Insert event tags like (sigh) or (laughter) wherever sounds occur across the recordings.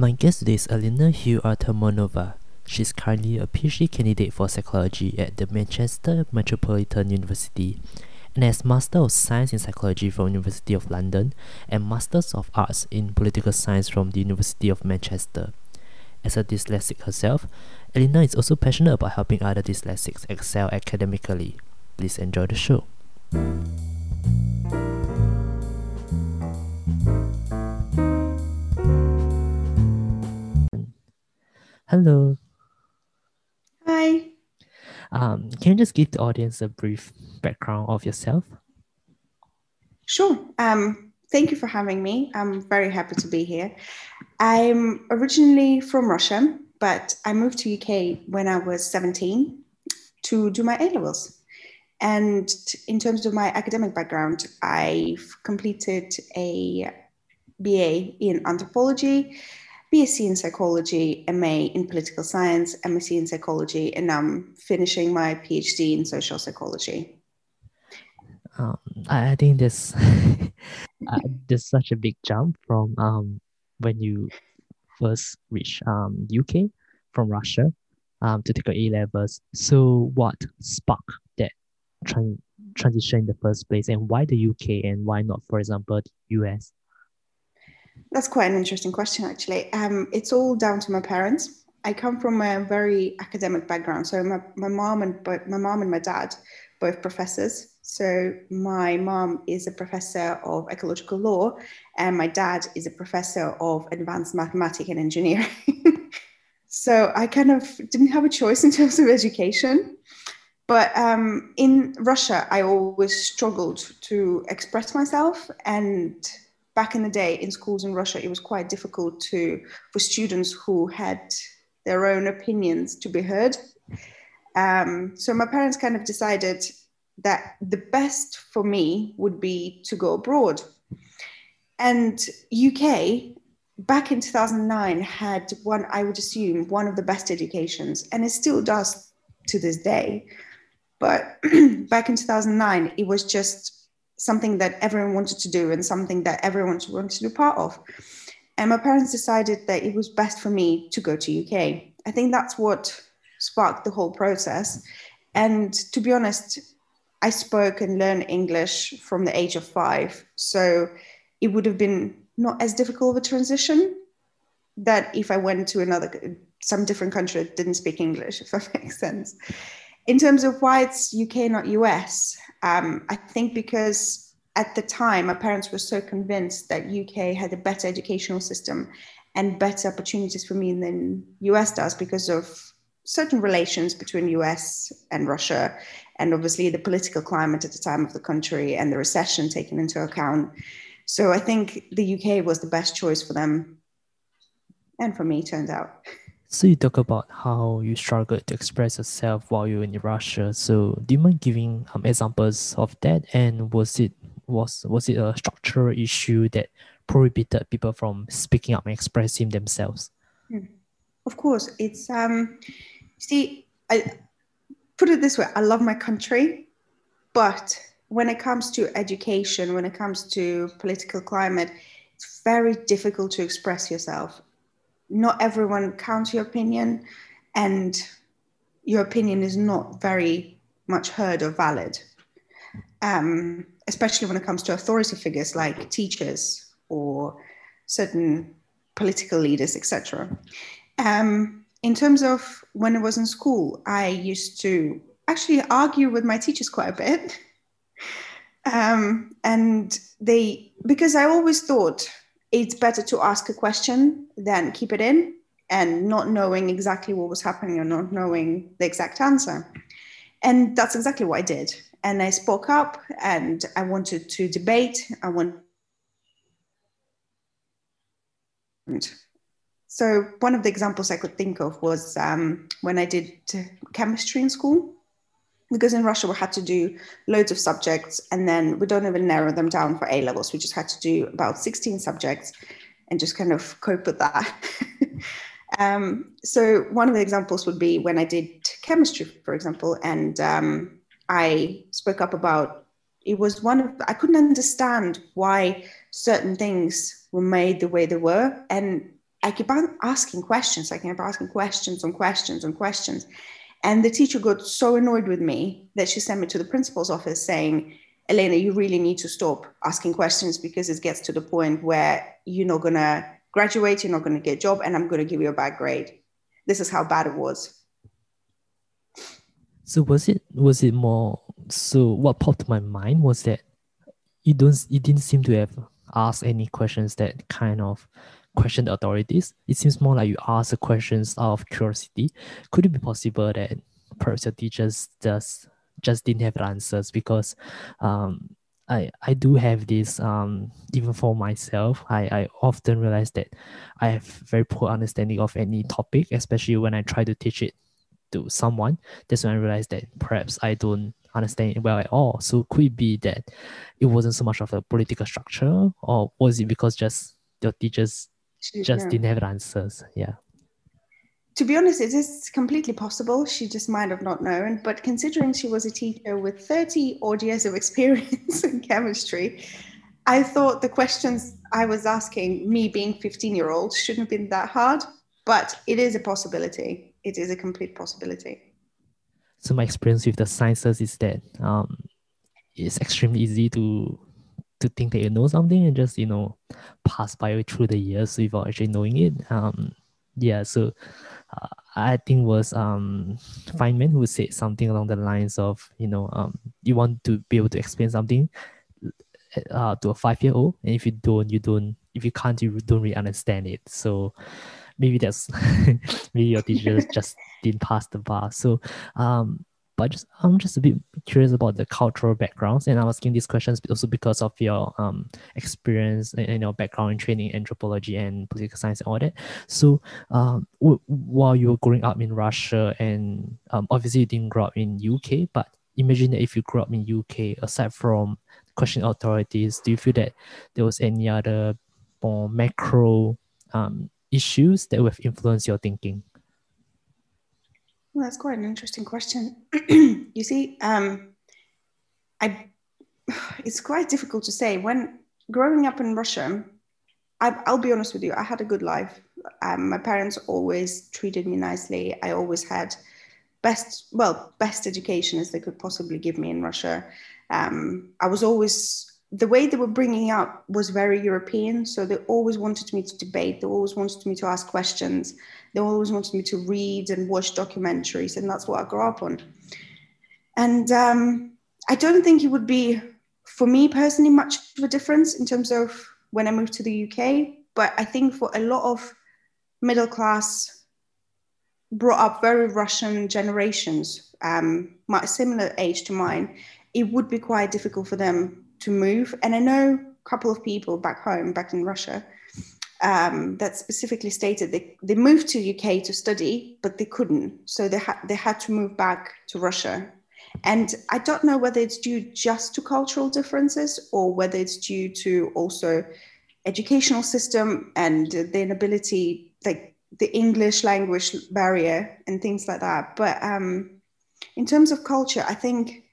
My guest today is Elena Hill Artamonova. She's currently a PhD candidate for psychology at the Manchester Metropolitan University and has Master of Science in Psychology from University of London and Masters of Arts in Political Science from the University of Manchester. As a dyslexic herself, Elena is also passionate about helping other dyslexics excel academically. Please enjoy the show. Hello. Hi. Um, can you just give the audience a brief background of yourself? Sure. Um, thank you for having me. I'm very happy to be here. I'm originally from Russia, but I moved to UK when I was 17 to do my A levels. And in terms of my academic background, I've completed a BA in anthropology BSc in psychology, MA in political science, MSc in psychology, and I'm finishing my PhD in social psychology. Um, I, think there's (laughs) uh, such a big jump from um, when you first reach um, UK from Russia um, to take your A levels. So what sparked that tran- transition in the first place, and why the UK and why not, for example, the US? That's quite an interesting question, actually. Um, it's all down to my parents. I come from a very academic background. So my, my mom and my mom and my dad, both professors. So my mom is a professor of ecological law, and my dad is a professor of advanced mathematics and engineering. (laughs) so I kind of didn't have a choice in terms of education. But um, in Russia, I always struggled to express myself and back in the day in schools in Russia, it was quite difficult to for students who had their own opinions to be heard. Um, so my parents kind of decided that the best for me would be to go abroad. And UK back in 2009 had one, I would assume, one of the best educations, and it still does to this day. But (clears throat) back in 2009, it was just something that everyone wanted to do and something that everyone wanted to be part of. And my parents decided that it was best for me to go to UK. I think that's what sparked the whole process. And to be honest, I spoke and learned English from the age of five. So it would have been not as difficult of a transition that if I went to another, some different country that didn't speak English, (laughs) if that makes sense. In terms of why it's UK, not US, um, I think because at the time, my parents were so convinced that UK had a better educational system and better opportunities for me than US does because of certain relations between US and Russia, and obviously the political climate at the time of the country and the recession taken into account. So I think the UK was the best choice for them, and for me, turned out. So you talk about how you struggled to express yourself while you were in Russia. So do you mind giving um, examples of that? And was it was was it a structural issue that prohibited people from speaking up and expressing themselves? Hmm. Of course, it's um. See, I put it this way: I love my country, but when it comes to education, when it comes to political climate, it's very difficult to express yourself not everyone counts your opinion and your opinion is not very much heard or valid. Um, especially when it comes to authority figures like teachers or certain political leaders etc um, in terms of when i was in school i used to actually argue with my teachers quite a bit. (laughs) Um, and they because i always thought it's better to ask a question than keep it in and not knowing exactly what was happening or not knowing the exact answer. And that's exactly what I did. And I spoke up and I wanted to debate. I want. So one of the examples I could think of was um, when I did chemistry in school because in Russia we had to do loads of subjects and then we don't even narrow them down for A levels. We just had to do about 16 subjects and just kind of cope with that. (laughs) um, so one of the examples would be when I did chemistry, for example, and um, I spoke up about it was one of I couldn't understand why certain things were made the way they were, and I keep asking questions. I kept asking questions on questions on questions. And the teacher got so annoyed with me that she sent me to the principal's office saying, Elena, you really need to stop asking questions because it gets to the point where you're not going to graduate, you're not going to get a job, and I'm going to give you a bad grade. This is how bad it was. So was it was it more so what popped my mind was that you don't you didn't seem to have asked any questions that kind of question the authorities. It seems more like you ask the questions out of curiosity. Could it be possible that perhaps your teachers just just didn't have answers because um, I I do have this um even for myself I I often realize that I have very poor understanding of any topic especially when I try to teach it to someone that's when I realized that perhaps I don't understand it well at all so could it be that it wasn't so much of a political structure or was it because just your teachers just didn't have answers yeah to be honest, it is completely possible. She just might have not known. But considering she was a teacher with 30 odd years of (laughs) experience in chemistry, I thought the questions I was asking, me being 15 year old, shouldn't have been that hard. But it is a possibility. It is a complete possibility. So my experience with the sciences is that um, it's extremely easy to to think that you know something and just you know pass by through the years without actually knowing it. Um, yeah, so uh, I think was um Feynman who said something along the lines of you know um you want to be able to explain something uh, to a five year old and if you don't you don't if you can't you don't really understand it so maybe that's (laughs) maybe your teachers (laughs) just didn't pass the bar so um but just, I'm just a bit curious about the cultural backgrounds, and I'm asking these questions also because of your um experience and, your background in training anthropology and political science and all that. So, um, w- while you were growing up in Russia, and um, obviously you didn't grow up in UK, but imagine that if you grew up in UK, aside from question authorities, do you feel that there was any other more macro um, issues that would have influenced your thinking? Well, that's quite an interesting question. (clears throat) you see, um, I (sighs) it's quite difficult to say. When growing up in Russia, I, will be honest with you, I had a good life. Um, my parents always treated me nicely. I always had best, well, best education as they could possibly give me in Russia. Um, I was always the way they were bringing up was very European. So they always wanted me to debate. They always wanted me to ask questions. They always wanted me to read and watch documentaries. And that's what I grew up on. And um, I don't think it would be, for me personally, much of a difference in terms of when I moved to the UK. But I think for a lot of middle class, brought up very Russian generations, um, similar age to mine, it would be quite difficult for them to move. And I know a couple of people back home, back in Russia, um, that specifically stated they, they moved to UK to study, but they couldn't. So they, had they had to move back to Russia. And I don't know whether it's due just to cultural differences or whether it's due to also educational system and the inability, like the English language barrier and things like that. But um, in terms of culture, I think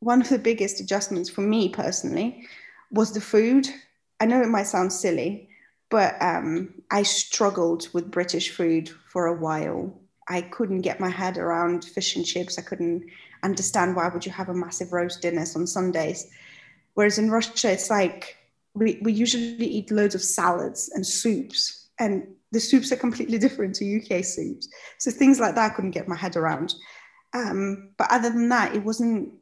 one of the biggest adjustments for me personally was the food. I know it might sound silly, but um, I struggled with British food for a while. I couldn't get my head around fish and chips. I couldn't understand why would you have a massive roast dinners on Sundays. Whereas in Russia, it's like we, we usually eat loads of salads and soups, and the soups are completely (laughs) different to UK soups. So things like that I couldn't get my head around. Um, but other than that, it wasn't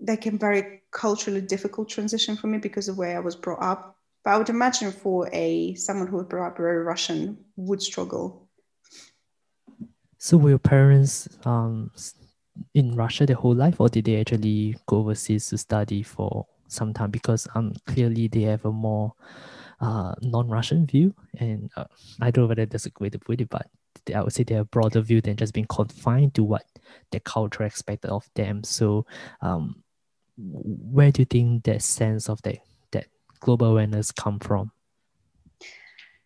like a very culturally difficult transition for me because of way I was brought up. But I would imagine for a someone who was brought up very Russian would struggle. So were your parents um, in Russia their whole life, or did they actually go overseas to study for some time? Because um, clearly they have a more uh, non-Russian view, and uh, I don't know whether that's a way to put it, but I would say they have a broader view than just being confined to what the culture expected of them. So, um, where do you think that sense of that that global awareness come from?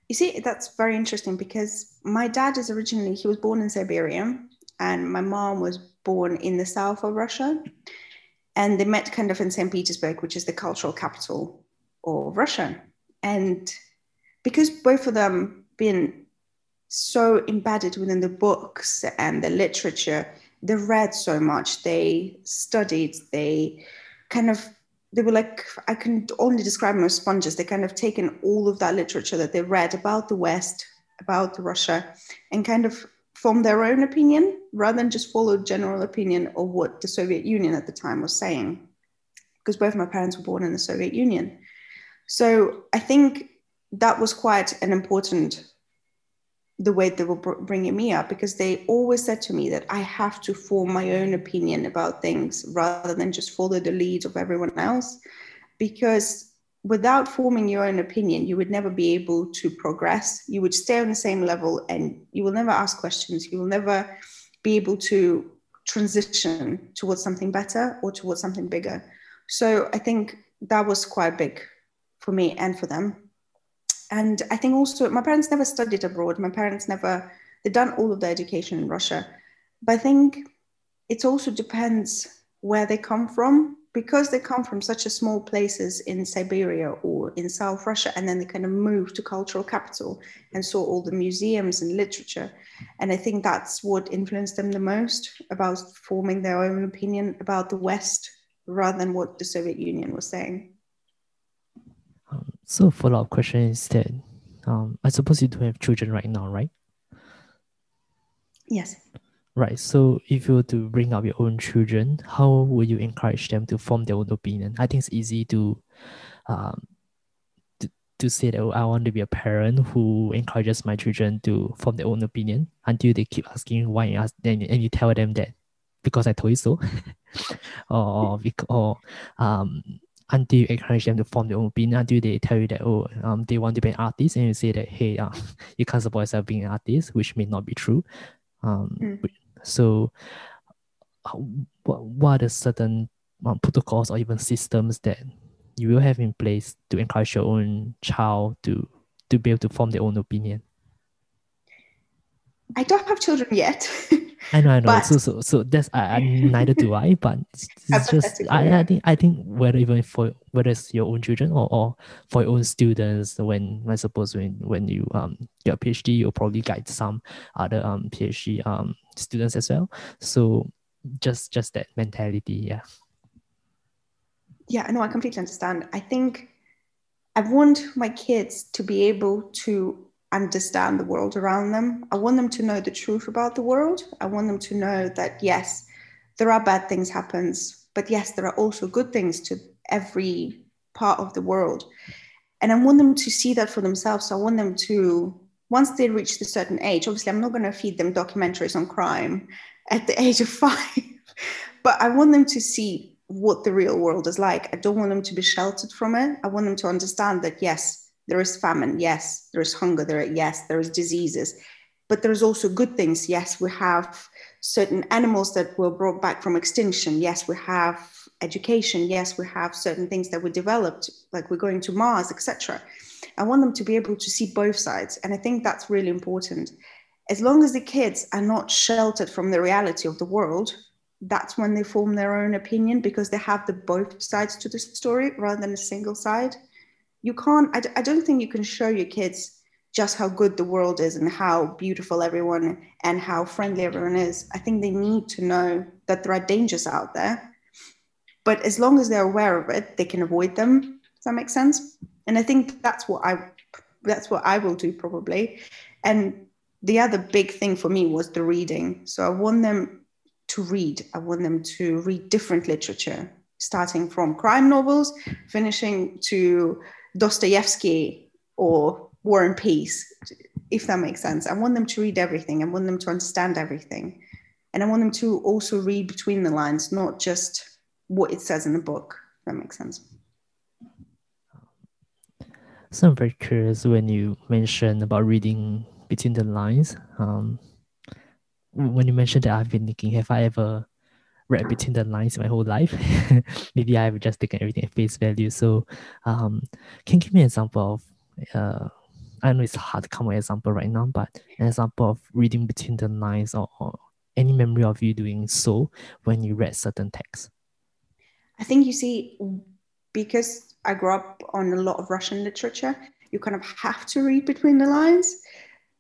You see, that's very interesting because my dad is originally he was born in Siberia, and my mom was born in the south of Russia, and they met kind of in St. Petersburg, which is the cultural capital of Russia, and because both of them been so embedded within the books and the literature. They read so much, they studied, they kind of they were like I can only describe them as sponges. They kind of taken all of that literature that they read about the West, about Russia, and kind of formed their own opinion rather than just follow general opinion of what the Soviet Union at the time was saying. Because both my parents were born in the Soviet Union. So I think that was quite an important the way they were bringing me up because they always said to me that I have to form my own opinion about things rather than just follow the lead of everyone else. Because without forming your own opinion, you would never be able to progress. You would stay on the same level and you will never ask questions. You will never be able to transition towards something better or towards something bigger. So I think that was quite big for me and for them and I think also my parents never studied abroad. My parents never they've done all of their education in Russia. But I think it also depends where they come from because they come from such a small places in Siberia or in South Russia, and then they kind of moved to cultural capital and saw all the museums and literature. And I think that's what influenced them the most about forming their own opinion about the West rather than what the Soviet Union was saying. So follow up question is that um, I suppose you do have children right now, right? Yes. Right. So if you were to bring up your own children, how would you encourage them to form their own opinion? I think it's easy to um to, to say that oh, I want to be a parent who encourages my children to form their own opinion until they keep asking why and, ask, and, and you tell them that because I told you so. (laughs) or, or, or um until you encourage them to form their own opinion, until they tell you that, oh, um, they want to be an artist, and you say that, hey, uh, (laughs) you can't support yourself being an artist, which may not be true. Um, mm. So, uh, what, what are the certain um, protocols or even systems that you will have in place to encourage your own child to, to be able to form their own opinion? I don't have children yet. (laughs) I know, I know. But, so, so, so that's I, I neither do I. But it's, it's just I, I think I think whether even for whether it's your own children or, or for your own students, when I suppose when when you um get a PhD, you'll probably guide some other um PhD um students as well. So just just that mentality, yeah. Yeah, no, I completely understand. I think I want my kids to be able to understand the world around them. I want them to know the truth about the world. I want them to know that yes, there are bad things happens, but yes, there are also good things to every part of the world. And I want them to see that for themselves. So I want them to once they reach a certain age, obviously I'm not going to feed them documentaries on crime at the age of (laughs) 5, but I want them to see what the real world is like. I don't want them to be sheltered from it. I want them to understand that yes, there is famine, yes. There is hunger, there, yes. There is diseases, but there's also good things. Yes, we have certain animals that were brought back from extinction. Yes, we have education. Yes, we have certain things that were developed, like we're going to Mars, etc. I want them to be able to see both sides, and I think that's really important. As long as the kids are not sheltered from the reality of the world, that's when they form their own opinion because they have the both sides to the story rather than a single side you can't I, don't think you can show your kids just how good the world is and how beautiful everyone and how friendly everyone is. I think they need to know that there are dangers out there. But as long as they're aware of it they can avoid them. Does that make sense? And i think that's what i that's what i will do probably. And the other big thing for me was the reading. So i want them to read. I want them to read different literature starting from crime novels finishing to Dostoevsky or War and Peace, if that makes sense. I want them to read everything. I want them to understand everything. And I want them to also read between the lines, not just what it says in the book. that makes sense. So I'm very curious when you mentioned about reading between the lines. Um, when you mentioned that, I've been thinking, have I ever read between the lines my whole life. (laughs) Maybe I've just taken everything at face value. So, um, can you give me an example of, uh, I know it's hard to come with an example right now, but an example of reading between the lines or, or any memory of you doing so when you read certain texts? I think you see, because I grew up on a lot of Russian literature, you kind of have to read between the lines.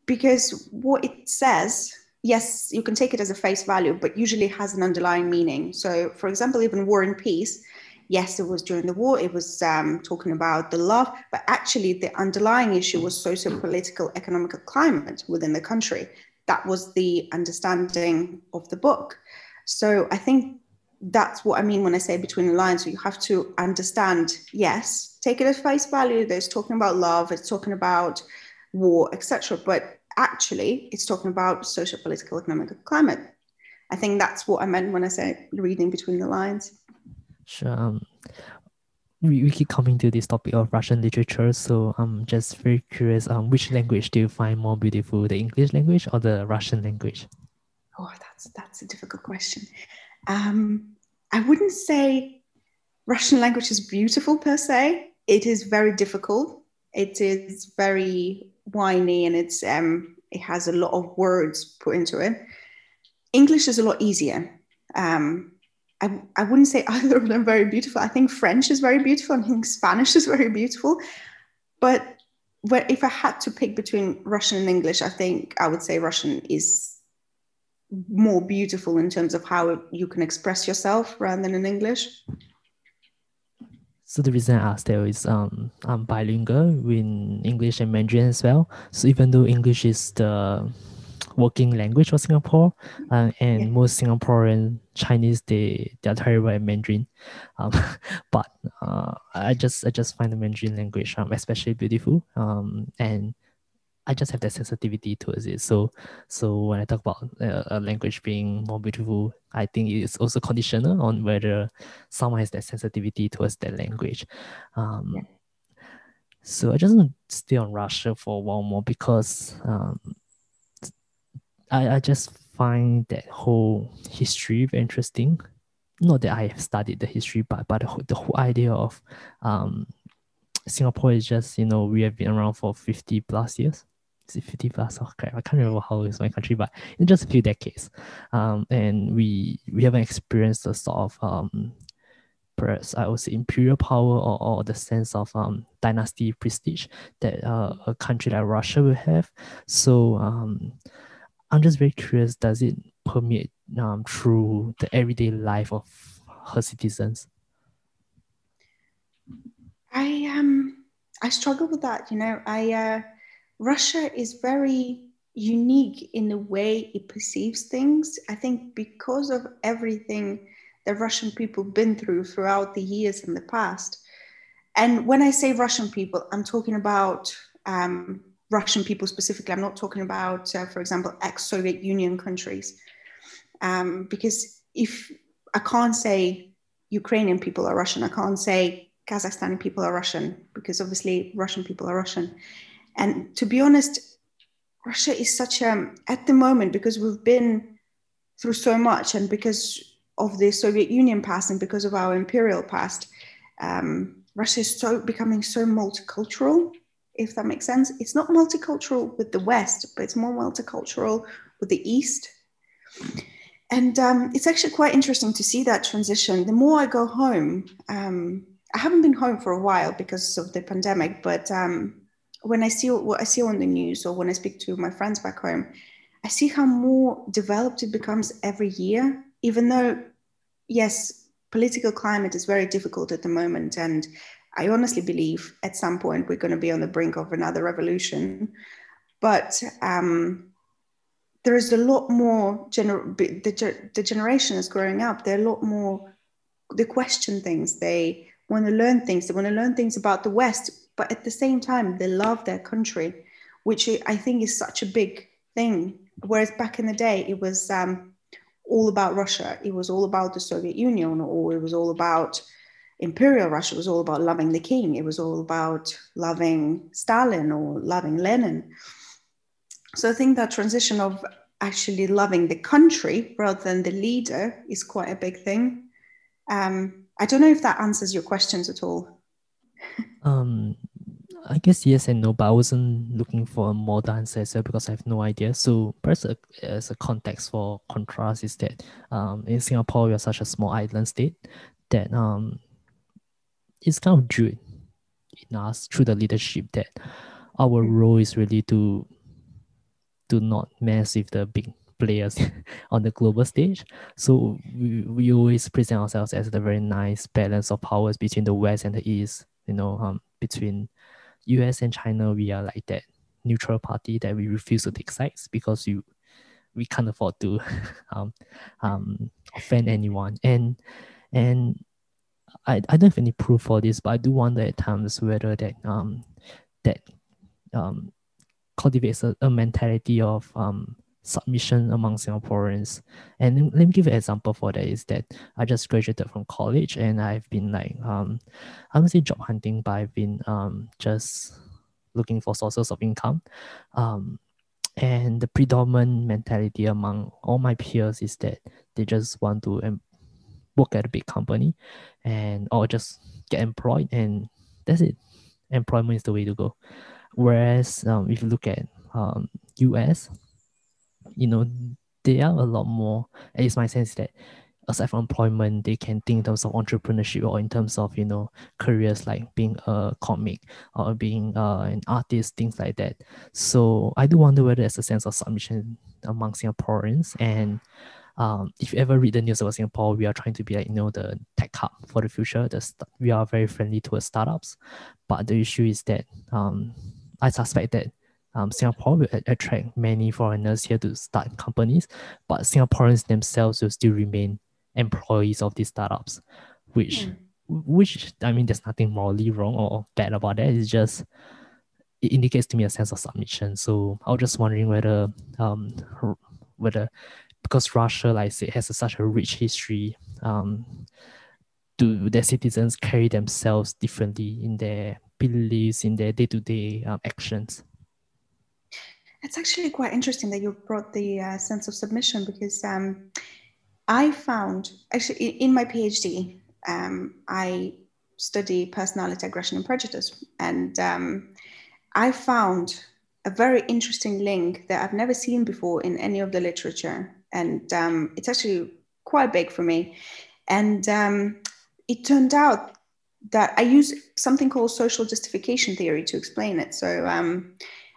because what it says yes, you can take it as a face value, but usually has an underlying meaning. So, for example, even War and Peace, yes, it was during the war, it was um, talking about the love, but actually the underlying issue was socio political, economical climate within the country. That was the understanding of the book. So, I think that's what I mean when I say between the lines. So you have to understand, yes, take it as face value. There's talking about love, it's talking about war, etc. But actually it's talking about social, political, economic climate. I think that's what I meant when I said reading between the lines. Sure. Um, we, we keep coming to this topic of Russian literature, so I'm just very curious. Um, which language do you find more beautiful, the English language or the Russian language? Oh, that's that's a difficult question. Um, I wouldn't say Russian language is beautiful per se. It is very difficult. It is very whiny and it's um, it has a lot of words put into it. English is a lot easier. Um, I, I wouldn't say (laughs) either of them very beautiful. I think French is very beautiful. I think Spanish (laughs) is very beautiful. But where, if I had to pick between Russian and English, I think I would say Russian is more beautiful in terms of how you can express yourself rather than in English. So the reason I asked that is um, I'm bilingual in English and Mandarin as well. So even though English is the working language for Singapore, uh, and yeah. most Singaporean Chinese they they are terrible at Mandarin, um, (laughs) but uh, I just I just find the Mandarin language um, especially beautiful um, and I just have that sensitivity towards it. So, so when I talk about uh, a language being more beautiful, I think it's also conditional on whether someone has that sensitivity towards that language. Um, yeah. So I just want to stay on Russia for a while more because um, I, I just find that whole history very interesting. Not that I have studied the history, but but the whole, the whole idea of um, Singapore is just you know we have been around for fifty plus years, is it 50 plus? Oh, crap. I can't remember how is my country, but in just a few decades. Um, and we we haven't experienced the sort of um, perhaps I would say imperial power or, or the sense of um, dynasty prestige that uh, a country like Russia will have. So um, I'm just very curious, does it permeate um, through the everyday life of her citizens? I um I struggle with that, you know. I uh Russia is very unique in the way it perceives things. I think because of everything the Russian people have been through throughout the years in the past. And when I say Russian people, I'm talking about um, Russian people specifically. I'm not talking about, uh, for example, ex-Soviet Union countries, um, because if I can't say Ukrainian people are Russian, I can't say Kazakhstani people are Russian because obviously Russian people are Russian. And to be honest, Russia is such a, at the moment, because we've been through so much and because of the Soviet Union past and because of our imperial past, um, Russia is so becoming so multicultural, if that makes sense. It's not multicultural with the West, but it's more multicultural with the East. And um, it's actually quite interesting to see that transition. The more I go home, um, I haven't been home for a while because of the pandemic, but um, when I see what I see on the news or when I speak to my friends back home, I see how more developed it becomes every year, even though, yes, political climate is very difficult at the moment. And I honestly believe at some point we're going to be on the brink of another revolution. But um, there is a lot more, gener- the, the generation is growing up, they're a lot more, they question things, they want to learn things, they want to learn things about the West but at the same time, they love their country, which I think is such a big thing. Whereas back in the day, it was um, all about Russia, it was all about the Soviet Union, or it was all about imperial Russia, it was all about loving the king, it was all about loving Stalin or loving Lenin. So I think that transition of actually loving the country rather than the leader is quite a big thing. Um, I don't know if that answers your questions at all. (laughs) Um, I guess yes and no, but I wasn't looking for a modern answer because I have no idea. So perhaps a, as a context for contrast is that um, in Singapore we are such a small island state that um, it's kind of drilled in us through the leadership that our role is really to do not mess with the big players (laughs) on the global stage. So we, we always present ourselves as the very nice balance of powers between the West and the East. You know, um, between US and China, we are like that neutral party that we refuse to take sides because you we can't afford to (laughs) um, um, offend anyone. And and I, I don't have any proof for this, but I do wonder at times whether that um that um cultivates a, a mentality of um submission among Singaporeans. And let me give an example for that is that I just graduated from college and I've been like um I don't say job hunting, but I've been um just looking for sources of income. Um and the predominant mentality among all my peers is that they just want to um, work at a big company and or just get employed and that's it employment is the way to go whereas um, if you look at um, us you know they are a lot more least my sense that aside from employment they can think in terms of entrepreneurship or in terms of you know careers like being a comic or being uh, an artist things like that. So i do wonder whether there's a sense of submission among singaporeans. And um, if you ever read the news about Singapore, we are trying to be like you know the tech hub for the future. The st- we are very friendly towards startups, but the issue is that um, I suspect that um, Singapore will attract many foreigners here to start companies, but Singaporeans themselves will still remain employees of these startups, which mm. which I mean there's nothing morally wrong or bad about that. It's just it indicates to me a sense of submission. So I was just wondering whether um whether because Russia, like I said, has a, such a rich history. Um, do their citizens carry themselves differently in their beliefs, in their day-to-day um, actions? It's actually quite interesting that you brought the uh, sense of submission because um, I found actually in my PhD, um, I study personality, aggression, and prejudice, and um, I found a very interesting link that I've never seen before in any of the literature and um, it's actually quite big for me. And um, it turned out that I use something called social justification theory to explain it. So um,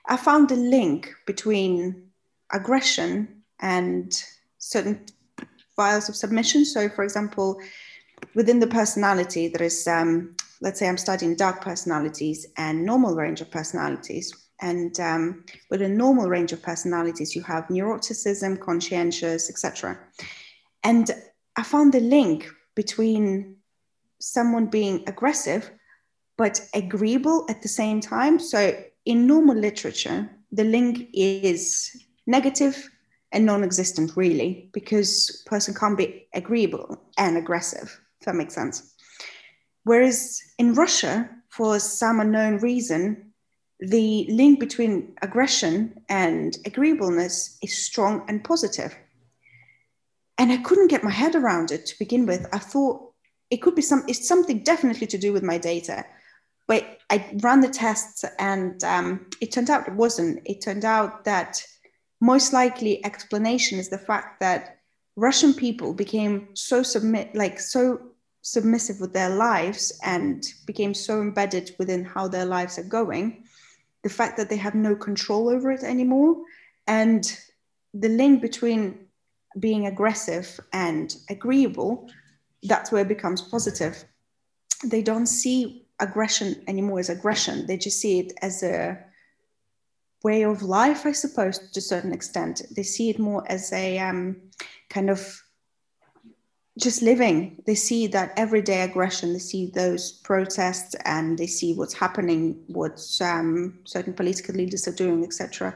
I found a link between aggression and certain files of submission. So, for example, within the personality, there is, um, let's say, I'm studying dark personalities and normal range of personalities. And um, with a normal range of personalities, you have neuroticism, conscientious, etc. And I found the link between someone being aggressive but agreeable at the same time. So in normal literature, the link is negative and non-existent really because person can't be agreeable and aggressive if that makes sense whereas in russia for some unknown reason the link between aggression and agreeableness is strong and positive. And I couldn't get my head around it to begin with. I thought it could be some, it's something definitely to do with my data. But I ran the tests and um, it turned out it wasn't. It turned out that most likely explanation is the fact that Russian people became so submit, like so submissive with their lives and became so embedded within how their lives are going the fact that they have no control over it anymore, and the link between being aggressive and agreeable, that's where it becomes positive. They don't see aggression anymore as aggression, they just see it as a way of life, I suppose, to a certain extent. They see it more as a um, kind of just living. They see that everyday aggression. They see those protests, and they see what's happening, what um, certain political leaders are doing, etc.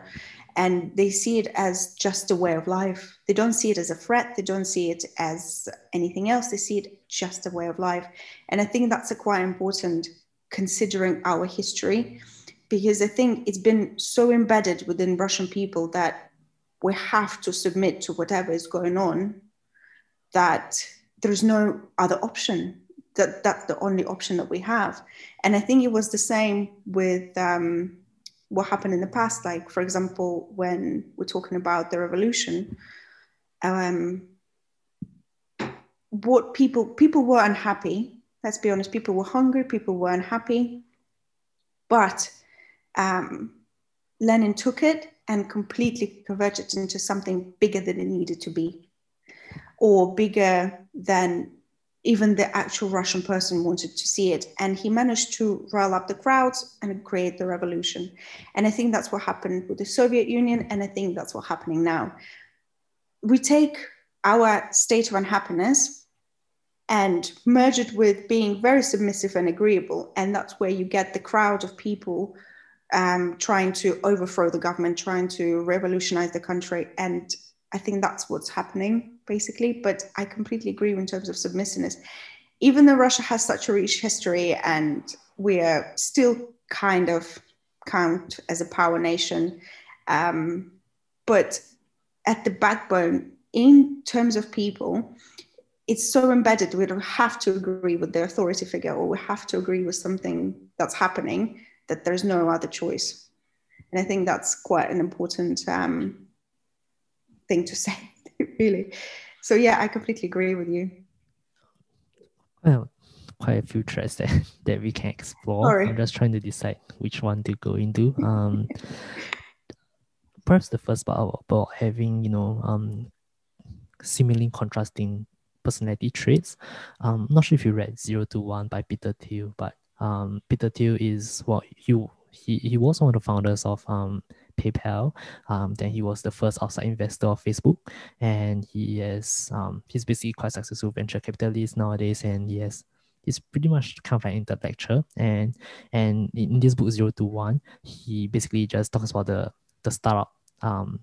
And they see it as just a way of life. They don't see it as a threat. They don't see it as anything else. They see it just a way of life. And I think that's a quite important considering our history, because I think it's been so embedded within Russian people that we have to submit to whatever is going on that there's no other option that that's the only option that we have and i think it was the same with um, what happened in the past like for example when we're talking about the revolution um, what people people were unhappy. Let's be honest people were hungry people were unhappy. But um, Lenin took it and completely converted it into something bigger than it needed to be, or bigger than even the actual Russian person wanted to see it. And he managed to rile up the crowds and create the revolution. And I think that's what happened with the Soviet Union. And I think that's what's happening now. We take our state of unhappiness and merge it with being very submissive and agreeable. And that's where you get the crowd of people um, trying to overthrow the government, trying to revolutionize the country. And I think that's what's happening basically. But I completely agree in terms of submissiveness. Even though Russia has such a rich history and we are still kind of count as a power nation, um, but at the backbone, in terms of people, it's so embedded we don't have to agree with the authority figure or we have to agree with something that's happening that there's no other choice and i think that's quite an important um, thing to say (laughs) really so yeah i completely agree with you well quite a few threads that, (laughs) that we can explore Sorry. i'm just trying to decide which one to go into um (laughs) perhaps the first part about having you know um seemingly contrasting personality traits. Um, not sure if you read Zero to One by Peter Thiel, but um, Peter Thiel is what well, you he, he was one of the founders of um, PayPal. Um, then he was the first outside investor of Facebook, and he has um, he's basically quite successful venture capitalist nowadays, and he he's pretty much kind of an intellectual. And and in this book Zero to One, he basically just talks about the the startup um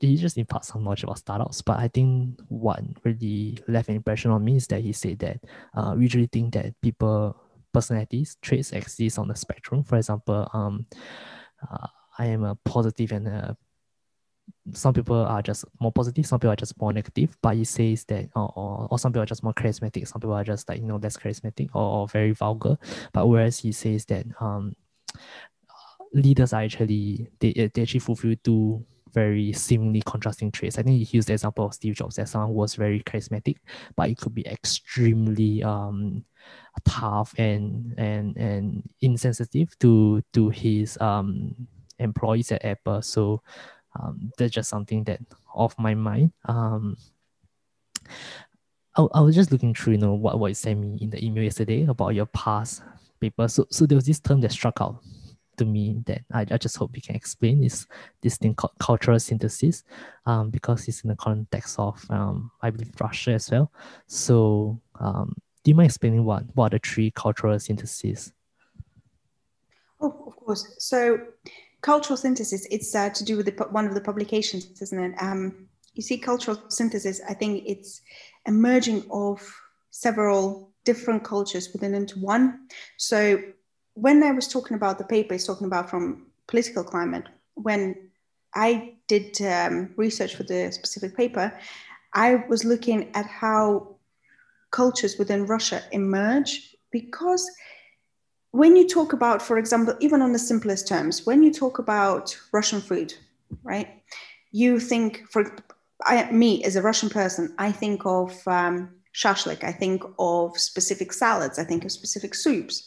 he just imparts some knowledge about startups. But I think what really left an impression on me is that he said that uh, we usually think that people personalities traits exist on the spectrum. For example, um, uh, I am a positive and a some people are just more positive, some people are just more negative. But he says that, or, or, or some people are just more charismatic, some people are just like you know less charismatic or, or very vulgar. But whereas he says that um, leaders are actually they, they actually fulfill two very seemingly contrasting traits. I think he used the example of Steve Jobs as someone who was very charismatic, but it could be extremely um, tough and and and insensitive to to his um, employees at Apple. So um, that's just something that off my mind. Um, I, I was just looking through, you know, what, what you sent me in the email yesterday about your past paper. So, so there was this term that struck out to me that I, I just hope you can explain is this thing called cultural synthesis um, because it's in the context of um, I believe Russia as well. So um, do you mind explaining what, what are the three cultural syntheses? Oh, of course. So cultural synthesis, it's uh, to do with the, one of the publications, isn't it? Um, you see cultural synthesis, I think it's a merging of several different cultures within into one. So when I was talking about the paper, it's talking about from political climate. When I did um, research for the specific paper, I was looking at how cultures within Russia emerge because when you talk about, for example, even on the simplest terms, when you talk about Russian food, right, you think for I, me as a Russian person, I think of um, shashlik, I think of specific salads, I think of specific soups.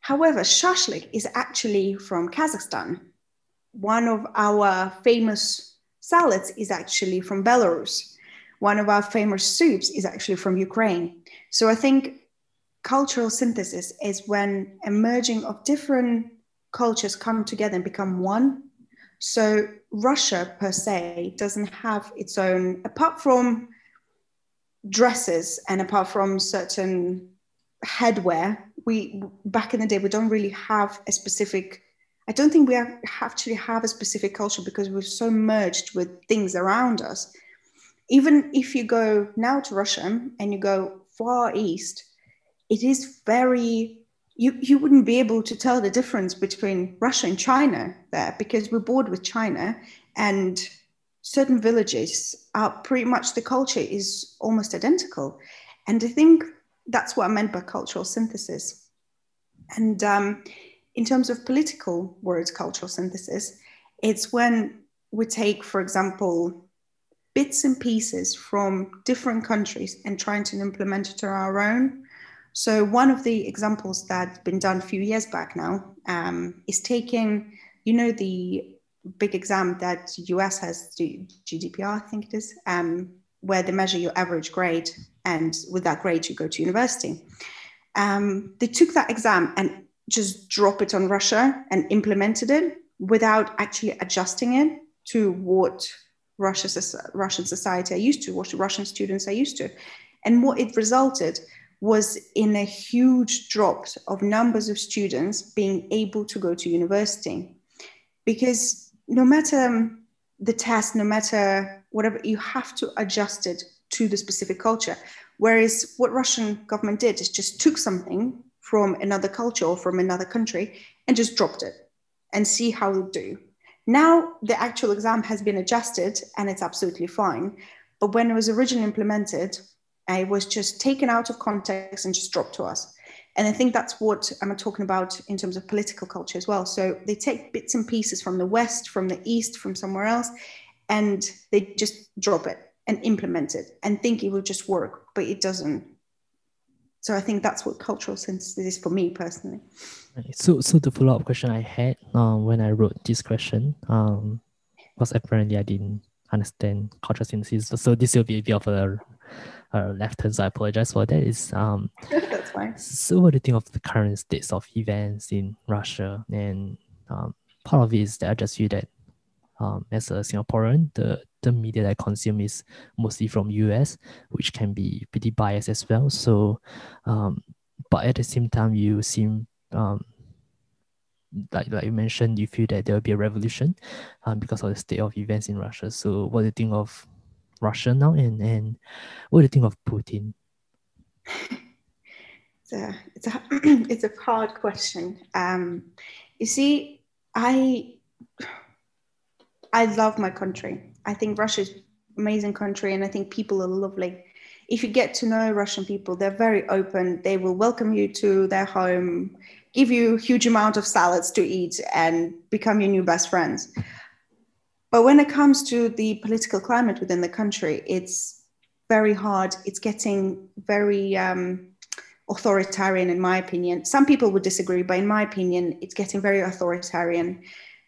However, shashlik is actually from Kazakhstan. One of our famous salads is actually from Belarus. One of our famous soups is actually from Ukraine. So I think cultural synthesis is when a merging of different cultures come together and become one. So Russia per se doesn't have its own, apart from dresses and apart from certain headwear we back in the day we don't really have a specific i don't think we actually have a specific culture because we're so merged with things around us even if you go now to russia and you go far east it is very you, you wouldn't be able to tell the difference between russia and china there because we're bored with china and certain villages are pretty much the culture is almost identical and i think that's what I meant by cultural synthesis. And um, in terms of political words, cultural synthesis, it's when we take, for example, bits and pieces from different countries and trying to implement it to our own. So one of the examples that's been done a few years back now um, is taking you know the big exam that US has, GDPR, I think it is, um, where they measure your average grade, and with that grade you go to university. Um, they took that exam and just drop it on Russia and implemented it without actually adjusting it to what Russia, Russian society are used to, what Russian students are used to. And what it resulted was in a huge drop of numbers of students being able to go to university. Because no matter um, the test, no matter whatever, you have to adjust it to the specific culture. Whereas what Russian government did is just took something from another culture or from another country and just dropped it and see how it do. Now the actual exam has been adjusted and it's absolutely fine. But when it was originally implemented, it was just taken out of context and just dropped to us. And I think that's what I'm talking about in terms of political culture as well. So they take bits and pieces from the West, from the East, from somewhere else, and they just drop it and implement it and think it will just work, but it doesn't. So I think that's what cultural synthesis is for me personally. So, so the follow up question I had um, when I wrote this question um, was apparently I didn't understand cultural synthesis. So this will be a bit of a, a left turn. So I apologize for that. Is um, (laughs) that's fine. So, what do you think of the current states of events in Russia? And um, part of it is that I just feel that um, as a Singaporean, the the media that I consume is mostly from US, which can be pretty biased as well. So, um, but at the same time, you seem um, like like you mentioned, you feel that there will be a revolution um, because of the state of events in Russia. So what do you think of Russia now, and and what do you think of Putin? (laughs) It's a it's a (clears throat) it's a hard question. Um, you see, I I love my country. I think Russia is amazing country, and I think people are lovely if you get to know Russian people, they're very open. They will welcome you to their home, give you a huge amount of salads to eat, and become your new best friends. But when it comes to the political climate within the country, it's very hard. It's getting very um, authoritarian, in my opinion. Some people would disagree, but in my opinion, it's getting very authoritarian.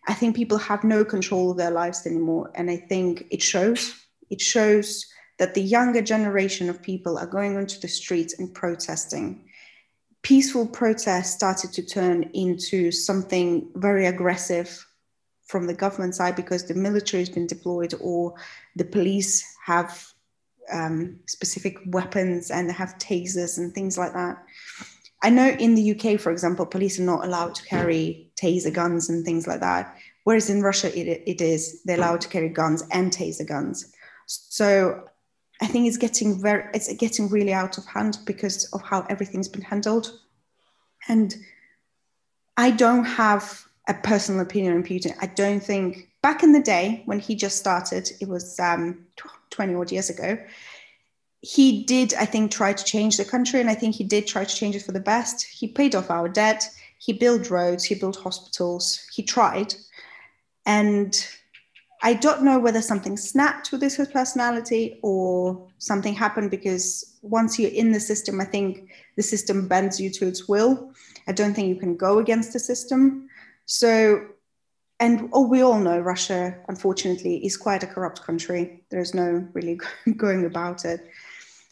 I think people have no control of their lives anymore. And I think it shows. It shows that the younger generation of people are going onto the streets and protesting. Peaceful protests started to turn into something very aggressive from the government side because the military has been deployed or the police have um, specific weapons and they have tasers and things like that. I know in the UK, for example, police are not allowed to carry taser guns and things like that. Whereas in Russia, it, it is, they're allowed to carry guns and taser guns. So I think it's getting very it's getting really out of hand because of how everything's been handled. And I don't have a personal opinion on Putin. I don't think back in the day when he just started, it was um, 20 odd years ago, he did, I think, try to change the country. And I think he did try to change it for the best. He paid off our debt, he built roads, he built hospitals, he tried. And I don't know whether something snapped with his personality or something happened because once you're in the system, I think the system bends you to its will. I don't think you can go against the system. So, and oh, we all know Russia, unfortunately, is quite a corrupt country. There's no really (laughs) going about it.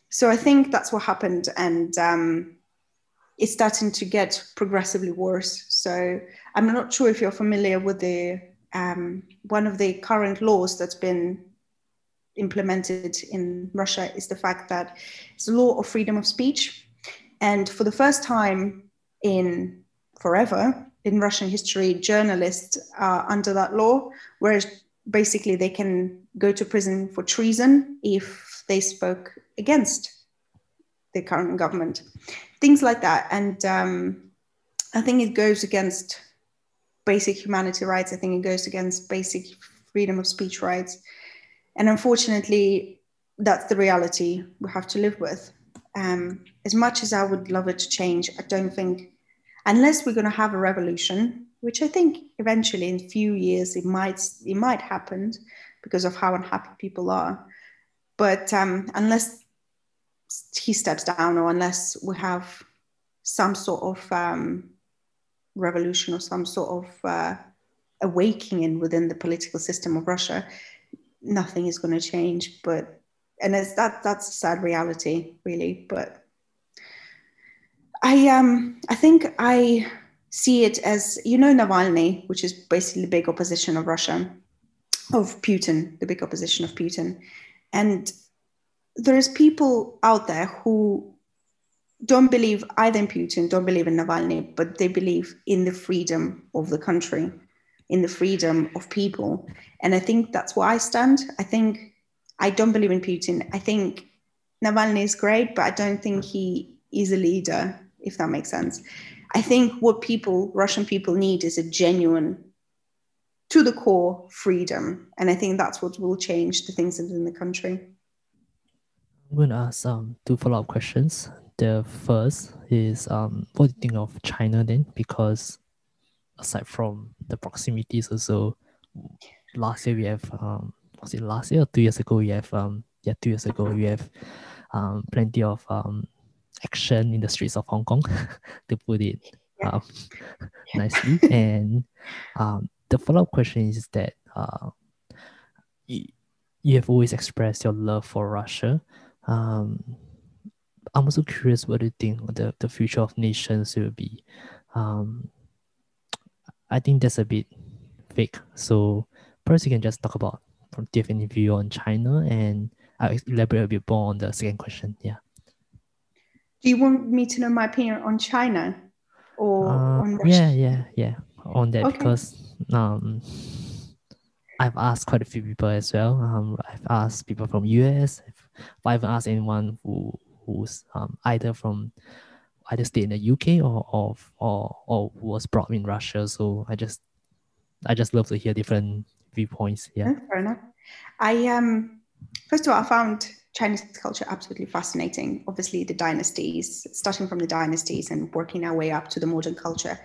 So I think that's what happened. And um, it's starting to get progressively worse. So I'm not sure if you're familiar with the um, one of the current laws that's been implemented in Russia is the fact that it's a law of freedom of speech. And for the first time in forever in Russian history, journalists are under that law, whereas basically they can go to prison for treason if they spoke against the current government. Things like that. And um, I think it goes against basic humanity rights. I think it goes against basic freedom of speech rights. And unfortunately, that's the reality we have to live with. Um, as much as I would love it to change, I don't think, unless we're going to have a revolution, which I think eventually in a few years it might it might happen because of how unhappy people are. But um, unless he steps down or unless we have some sort of um, revolution or some sort of uh, awakening within the political system of Russia, nothing is going to change. But and it's that that's a sad reality, really. But I um I think I see it as you know Navalny, which is basically the big opposition of Russia, of Putin, the big opposition of Putin, and there's people out there who don't believe either in Putin, don't believe in Navalny, but they believe in the freedom of the country, in the freedom of people. And I think that's where I stand. I think I don't believe in Putin. I think Navalny is great, but I don't think he is a leader, if that makes sense. I think what people, Russian people, need is a genuine, to the core freedom. And I think that's what will change the things in the country. I'm going to ask um, two follow up questions. The first is um, what do you think of China then? Because aside from the proximities, also last year we have um, was it last year or two years ago we have um yeah two years ago we have um plenty of um action in the streets of Hong Kong (laughs) to put it um, nicely (laughs) and um the follow up question is that uh you, you have always expressed your love for Russia um, I'm also curious what do you think the, the future of nations will be. Um, I think that's a bit fake. So perhaps you can just talk about from do you have any view on China and I'll elaborate a bit more on the second question. Yeah. Do you want me to know my opinion on China or uh, on Russia? Yeah, yeah, yeah. On that okay. because um I've asked quite a few people as well. Um, I've asked people from US. I haven't asked anyone who who's um, either from either stay in the UK or or or or was brought in Russia. So I just I just love to hear different viewpoints. Yeah, fair enough. I um first of all I found Chinese culture absolutely fascinating. Obviously, the dynasties, starting from the dynasties and working our way up to the modern culture,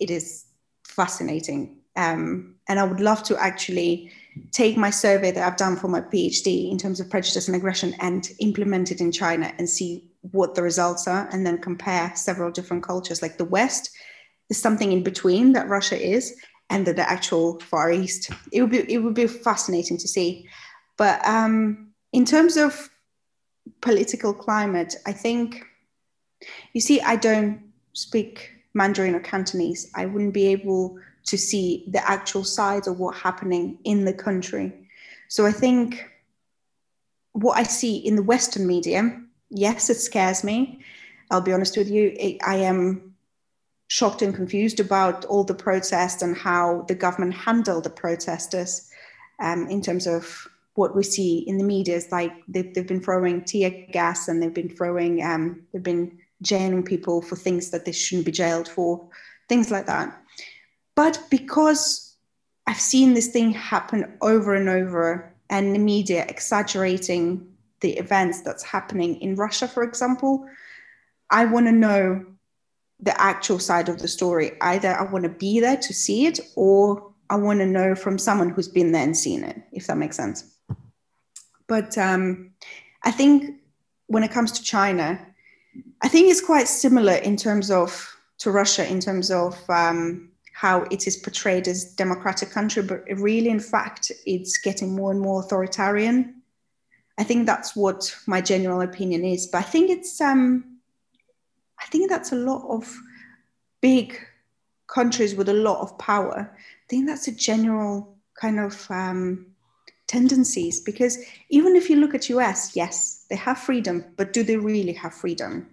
it is fascinating. Um, and I would love to actually take my survey that I've done for my PhD in terms of prejudice and aggression and implement it in China and see what the results are, and then compare several different cultures. Like the West is something in between that Russia is, and the, the actual Far East. It would be it would be fascinating to see. But um, in terms of political climate, I think you see, I don't speak Mandarin or Cantonese. I wouldn't be able to see the actual sides of what's happening in the country. So I think what I see in the Western media, yes, it scares me. I'll be honest with you. It, I am shocked and confused about all the protests and how the government handled the protesters um, in terms of what we see in the media. Is like they've, they've been throwing tear gas and they've been throwing, um, they've been jailing people for things that they shouldn't be jailed for, things like that. But because I've seen this thing happen over and over, and the media exaggerating the events that's happening in Russia, for example, I want to know the actual side of the story. Either I want to be there to see it, or I want to know from someone who's been there and seen it, if that makes sense. But um, I think when it comes to China, I think it's quite similar in terms of to Russia in terms of um, how it is portrayed as a democratic country, but really, in fact, it's getting more and more authoritarian. I think that's what my general opinion is. But I think it's um, I think that's a lot of big countries with a lot of power. I think that's a general kind of um, tendencies because even if you look at US, yes, they have freedom, but do they really have freedom?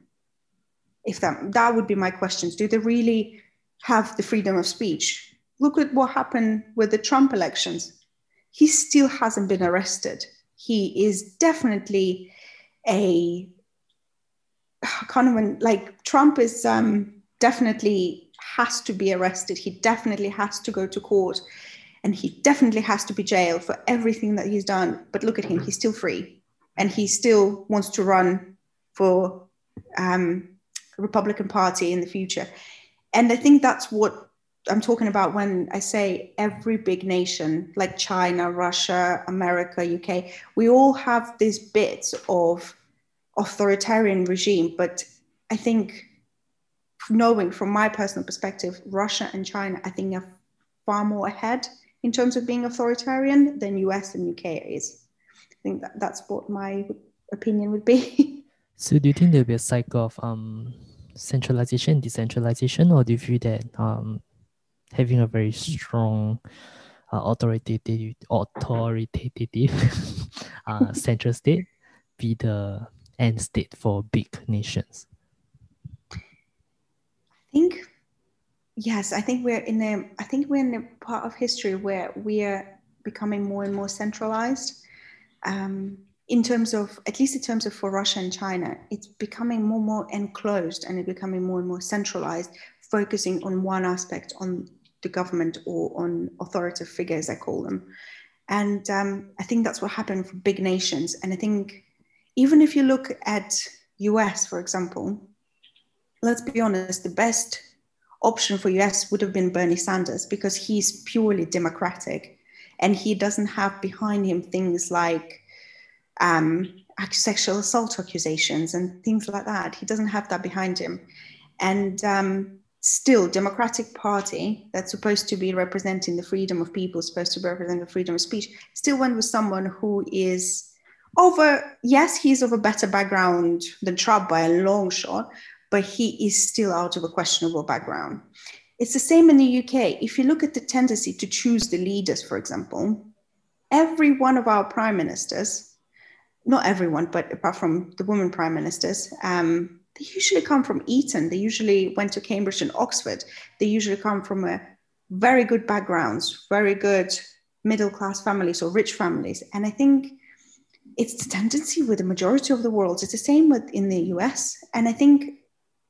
If that that would be my questions. Do they really have the freedom of speech. Look at what happened with the Trump elections. He still hasn't been arrested. He is definitely a kind of like Trump is um, definitely has to be arrested. He definitely has to go to court and he definitely has to be jailed for everything that he's done. But look at him, he's still free and he still wants to run for um, Republican Party in the future and I think that's what I'm talking about when I say every big nation like China, Russia, America, UK, we all have these bits of authoritarian regime. But I think knowing from my personal perspective, Russia and China, I think are far more ahead in terms of being authoritarian than US and UK is. I think that, that's what my opinion would be. (laughs) so do you think there'll be a cycle of um, centralization, decentralization, or do you feel that um, having a very strong uh, authoritative, authoritative (laughs) uh, central state be the end state for big nations? I think yes. I think we're in a. I think we're in a part of history where we are becoming more and more centralized. Um, in terms of, at least in terms of for Russia and China, it's becoming more and more enclosed and it's becoming more and more centralized, focusing on one aspect, on the government or on authoritative figures, I call them. And um, I think that's what happened for big nations. And I think even if you look at US, for example, let's be honest, the best option for US would have been Bernie Sanders because he's purely democratic and he doesn't have behind him things like um, sexual assault accusations and things like that. He doesn't have that behind him. And um, still democratic party that's supposed to be representing the freedom of people supposed to represent the freedom of speech still went with someone who is over yes he's of a better background than trump by a long shot but he is still out of a questionable background it's the same in the uk if you look at the tendency to choose the leaders for example every one of our prime ministers not everyone but apart from the women prime ministers um, they usually come from Eton. They usually went to Cambridge and Oxford. They usually come from a very good backgrounds, very good middle class families or rich families. And I think it's the tendency with the majority of the world. It's the same with in the US. And I think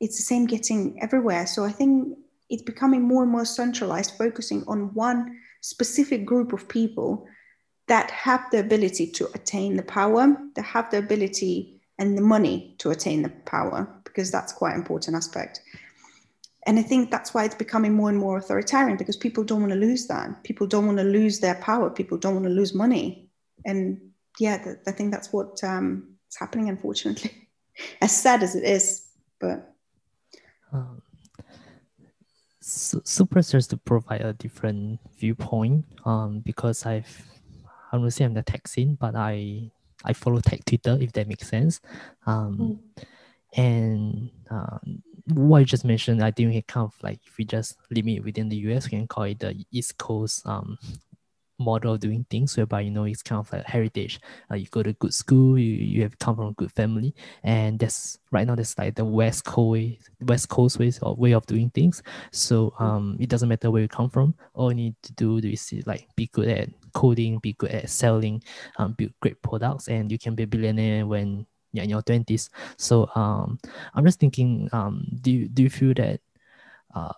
it's the same getting everywhere. So I think it's becoming more and more centralized, focusing on one specific group of people that have the ability to attain the power, that have the ability and the money to attain the power, because that's quite an important aspect. And I think that's why it's becoming more and more authoritarian because people don't want to lose that. People don't want to lose their power. People don't want to lose money. And yeah, I think that's what um, is happening, unfortunately. (laughs) as sad as it is, but. Um, super serves to provide a different viewpoint um, because I've, I don't say I'm the tech scene, but I I follow tech Twitter, if that makes sense. Um, mm. And um, what you just mentioned, I think can kind of like, if we just limit within the US, we can call it the East Coast um, model of doing things whereby you know it's kind of like heritage. Uh, you go to good school you, you have come from a good family. And that's right now that's like the west coast way west coast ways or way of doing things. So um it doesn't matter where you come from. All you need to do is like be good at coding be good at selling um, build great products and you can be a billionaire when you're in your 20s so um i'm just thinking um do you, do you feel that uh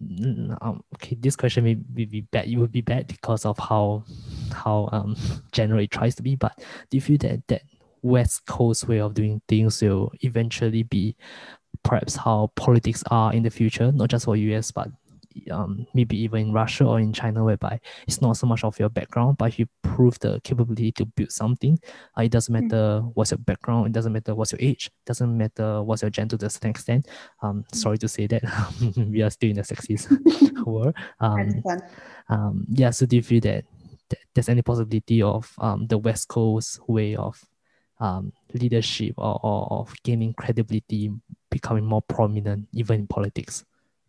um, okay, this question may be bad. It would be bad because of how how um general it tries to be. But do you feel that that West Coast way of doing things will eventually be perhaps how politics are in the future, not just for US but um, maybe even in Russia or in China, whereby it's not so much of your background, but if you prove the capability to build something, uh, it doesn't matter what's your background, it doesn't matter what's your age, it doesn't matter what's your gender to a certain extent. Um, hmm. sorry to say that (laughs) we are still in a sexist world. Um, um, yeah, so do you feel that, that there's any possibility of um, the West Coast way of um, leadership or, or of gaining credibility becoming more prominent even in politics?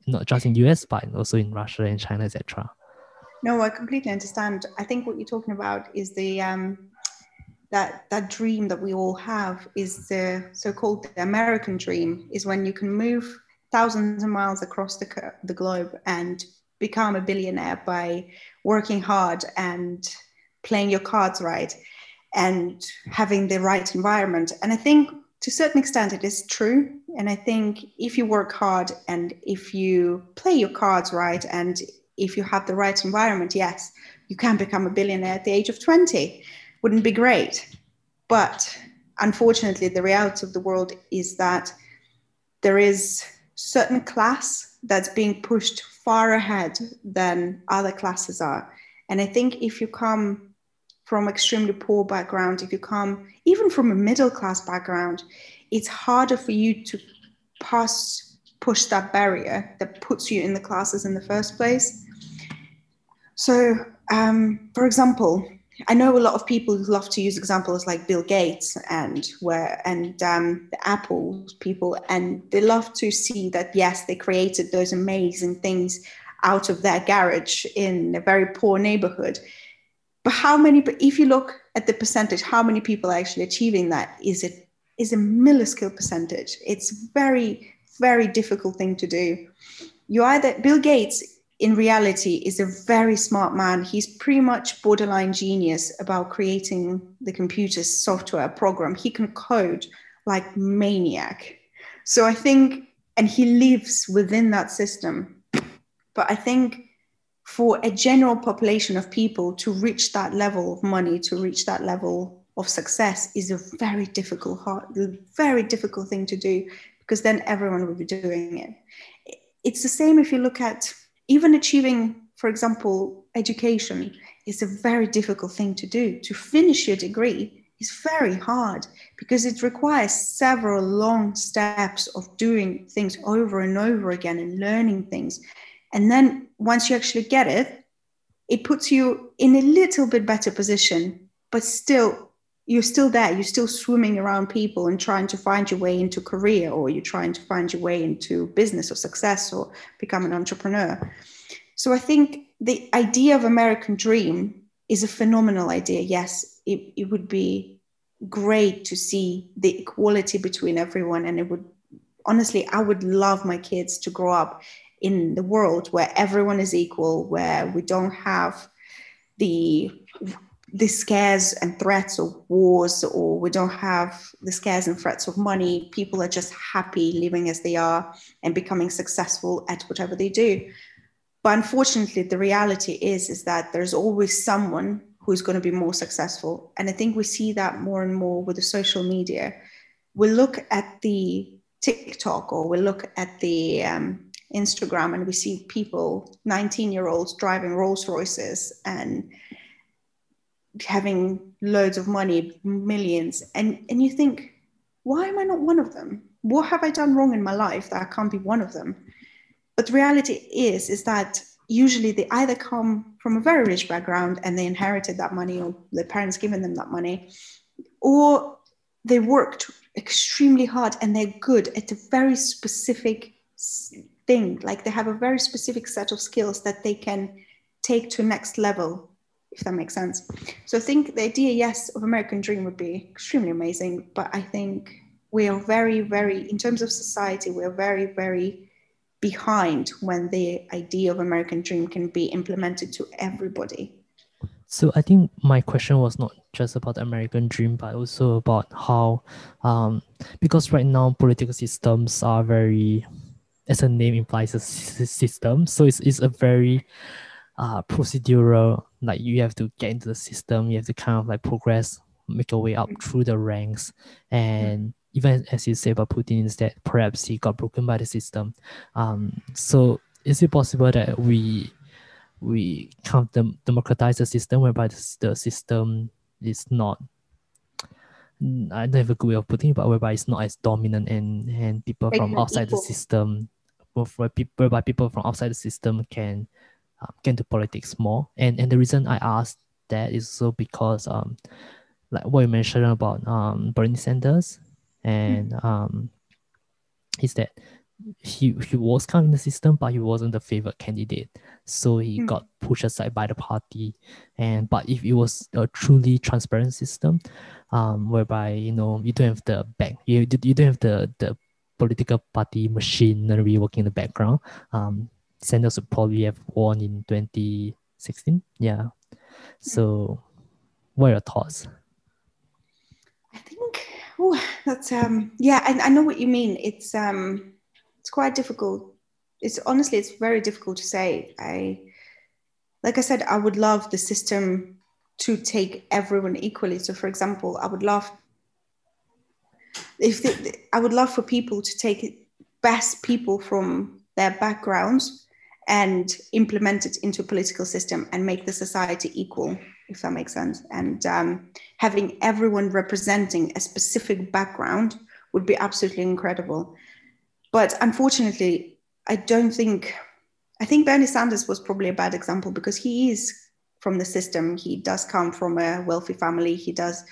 Not just in US, but also in Russia and China, etc. No, I completely understand. I think what you're talking about is the um, that that dream that we all have is the so-called the American dream. Is when you can move thousands of miles across the the globe and become a billionaire by working hard and playing your cards right and having the right environment. And I think to a certain extent it is true. And i think if you work hard and if you play your cards right and if you have the right environment yes you can become a billionaire at the age of 20 wouldn't be great. But unfortunately the reality of the world is that there is certain class that's being pushed far ahead than other classes are. And i think if you come from extremely poor background, if you come even from a middle class background, it's harder for you to pass push that barrier that puts you in the classes in the first place. So, um, for example, I know a lot of people love to use examples like Bill Gates and where and um, the Apple people, and they love to see that yes, they created those amazing things out of their garage in a very poor neighborhood. But how many? If you look at the percentage, how many people are actually achieving that? Is it is a minuscule percentage? It's very very difficult thing to do. You either Bill Gates in reality is a very smart man. He's pretty much borderline genius about creating the computer software program. He can code like maniac. So I think, and he lives within that system. But I think for a general population of people to reach that level of money, to reach that level of success is a very difficult, hard, very difficult thing to do because then everyone will be doing it. It's the same if you look at even achieving, for example, education is a very difficult thing to do. To finish your degree is very hard because it requires several long steps of doing things over and over again and learning things. And then once you actually get it, it puts you in a little bit better position, but still you're still there. You're still swimming around people and trying to find your way into career or you're trying to find your way into business or success or become an entrepreneur. So i think the idea of american dream is a phenomenal idea. Yes it, it would be great to see the equality between everyone and it would honestly i would love my kids to grow up in the world where everyone is equal where we don't have the the scares and threats of wars, or we don't have the scares and threats of money. People are just happy living as they are and becoming successful at whatever they do. But unfortunately, the reality is is that there's always someone who's going to be more successful, and I think we see that more and more with the social media. We look at the TikTok or we look at the um, Instagram, and we see people, 19 year olds, driving Rolls Royces and having loads of money, millions, and and you think, why am I not one of them? What have I done wrong in my life that I can't be one of them? But the reality is, is that usually they either come from a very rich background and they inherited that money, or their parents given them that money, or they worked extremely hard and they're good at a very specific thing. Like they have a very specific set of skills that they can take to next level if that makes sense. So I think the idea, yes, of American Dream would be extremely amazing, but I think we are very, very, in terms of society, we are very, very behind when the idea of American Dream can be implemented to everybody. So I think my question was not just about American dream, but also about how, um, because right now political systems are very, as a name implies, a system. So it's, it's a very uh, procedural like you have to get into the system you have to kind of like progress make your way up through the ranks. And even as you say about putin is that perhaps he got broken by the system. Um, so is it possible that we we kind of democratize the system whereby the, the system is not I don't have a good way of putting it, but whereby it's not as dominant and and people from outside the system, whereby people from outside the system can um, get into politics more. And and the reason I asked that is so because um, like what you mentioned about um Bernie Sanders and mm. um, is that he he was kind of in the system, but he wasn't the favorite candidate, so he mm. got pushed aside by the party. And but if it was a truly transparent system, um, whereby you know you don't have the back, you you don't have the the political party machinery working in the background, um, Sanders would probably have won in 2016. Yeah. So, what are your thoughts? I think, oh, that's um, yeah, I, I know what you mean. It's um, it's quite difficult. It's honestly, it's very difficult to say. I, like I said, I would love the system to take everyone equally. So, for example, I would love if the, I would love for people to take best people from their backgrounds and implement it into a political system and make the society equal, if that makes sense. And um, having everyone representing a specific background would be absolutely incredible. But unfortunately, I don't think I think Bernie Sanders was probably a bad example because he is from the system. He does come from a wealthy family. He does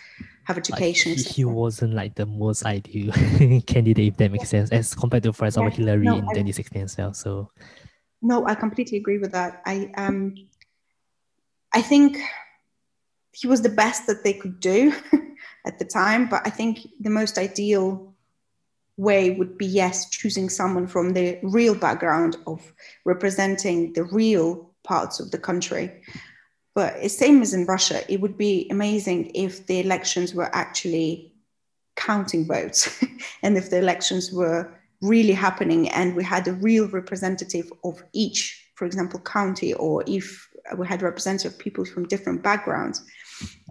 have education. He, he, wasn't like the most ideal (laughs) candidate, if that makes sense, as compared to, for example, yeah, Hillary no, in 2016 as well. So, no, I completely agree with that. I um, I think he was the best that they could do (laughs) at the time, but I think the most ideal way would be yes, choosing someone from the real background of representing the real parts of the country. But same as in Russia, it would be amazing if the elections were actually counting votes (laughs) and if the elections were really happening and we had a real representative of each, for example, county, or if we had representative people from different backgrounds.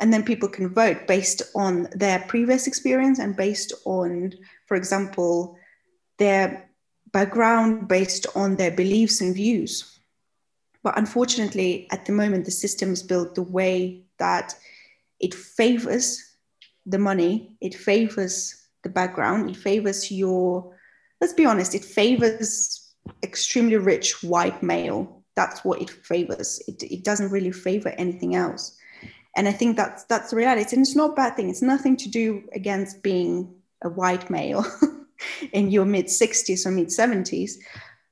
And then people can vote based on their previous experience and based on for example, their background based on their beliefs and views. But unfortunately, at the moment, the system is built the way that it favors the money, it favors the background, it favors your, let's be honest, it favors extremely rich white male. That's what it favors. It, it doesn't really favor anything else. And I think that's that's the reality. And it's not a bad thing. It's nothing to do against being a white male (laughs) in your mid 60s or mid 70s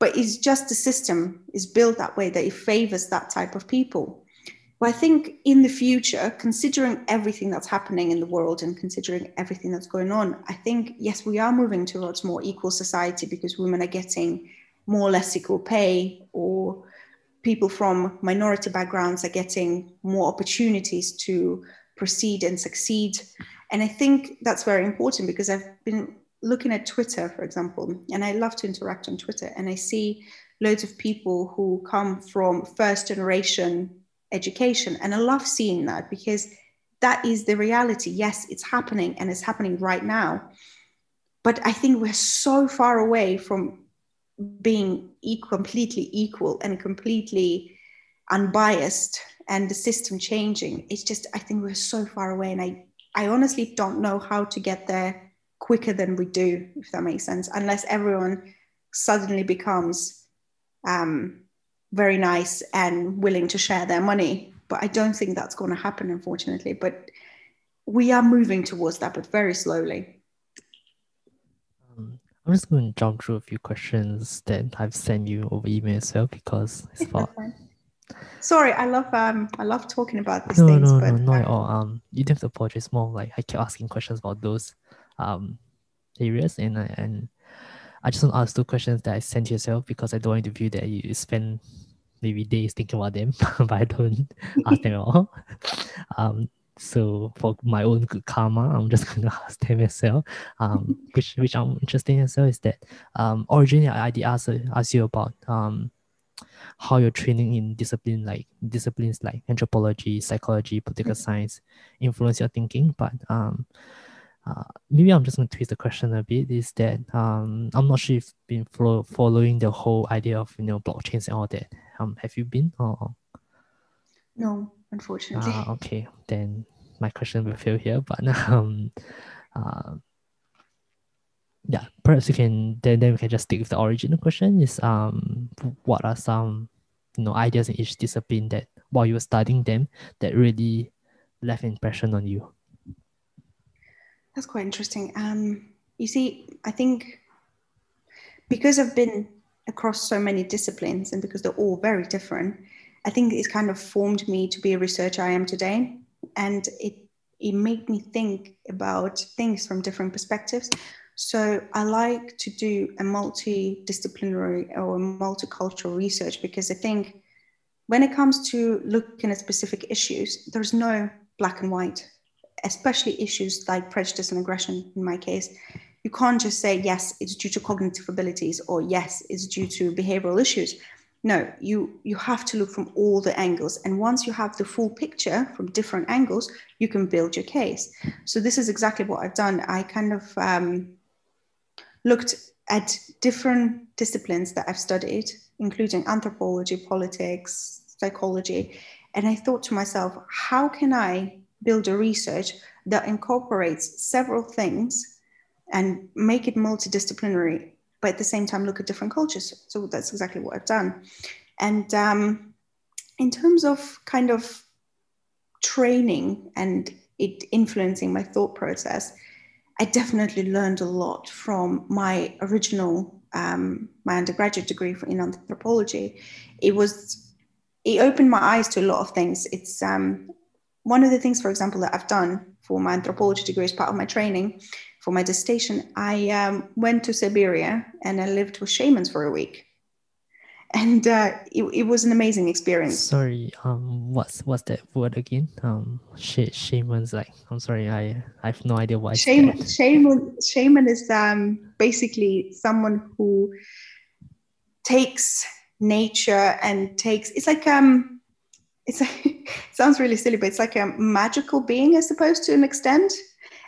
but it's just the system is built that way that it favors that type of people. But i think in the future considering everything that's happening in the world and considering everything that's going on i think yes we are moving towards more equal society because women are getting more or less equal pay or people from minority backgrounds are getting more opportunities to proceed and succeed. And I think that's very important because I've been looking at Twitter, for example, and I love to interact on Twitter, and I see loads of people who come from first generation education. And I love seeing that because that is the reality. Yes, it's happening and it's happening right now. But I think we're so far away from being completely equal and completely unbiased and the system changing. It's just, I think we're so far away. And I I honestly don't know how to get there quicker than we do, if that makes sense, unless everyone suddenly becomes um, very nice and willing to share their money. But I don't think that's going to happen, unfortunately. But we are moving towards that, but very slowly. Um, I'm just going to jump through a few questions that I've sent you over email as well because it's about Sorry, I love um I love talking about these no, things. No, but, no, not at all. Um, you don't have to apologize. More like I keep asking questions about those um areas, and and I just want to ask two questions that I sent yourself because I don't want to view that you spend maybe days thinking about them, (laughs) but I don't (laughs) ask them at all. Um, so for my own good karma, I'm just (laughs) gonna ask them well. Um, which which I'm interested in as well is that um originally I did ask ask you about um how your training in discipline like disciplines like anthropology, psychology, political science influence your thinking. But um, uh, maybe I'm just going to twist the question a bit. Is that um, I'm not sure if you've been follow, following the whole idea of you know blockchains and all that. Um, have you been or? No, unfortunately. Uh, okay, then my question will fail here. But (laughs) um, uh, yeah, perhaps you can then then we can just stick with the original question. Is um what are some you know ideas in each discipline that while you were studying them that really left impression on you? That's quite interesting. Um, you see, I think because I've been across so many disciplines and because they're all very different, I think it's kind of formed me to be a researcher I am today, and it it made me think about things from different perspectives. So I like to do a multidisciplinary or multicultural research because I think when it comes to looking at specific issues, there's no black and white, especially issues like prejudice and aggression in my case. You can't just say, yes, it's due to cognitive abilities or yes, it's due to behavioral issues. No, you, you have to look from all the angles. And once you have the full picture from different angles, you can build your case. So this is exactly what I've done. I kind of um, looked at different disciplines that I've studied, including anthropology, politics, psychology. And I thought to myself, how can I build a research that incorporates several things and make it multidisciplinary, but at the same time look at different cultures? So that's exactly what I've done. And um, in terms of kind of training and it influencing my thought process, I definitely learned a lot from my original, um, my undergraduate degree in anthropology. It was, it opened my eyes to a lot of things. It's um, one of the things, for example, that I've done for my anthropology degree as part of my training for my dissertation. I um, went to Siberia and I lived with shamans for a week and uh, it, it was an amazing experience. Sorry, um, what's what's that word again? Um, sh- shaman's like. I'm sorry, I I have no idea what. Shaman, shaman, shaman is um basically someone who takes nature and takes. It's like um, it's like, (laughs) it sounds really silly, but it's like a magical being, I suppose, to an extent.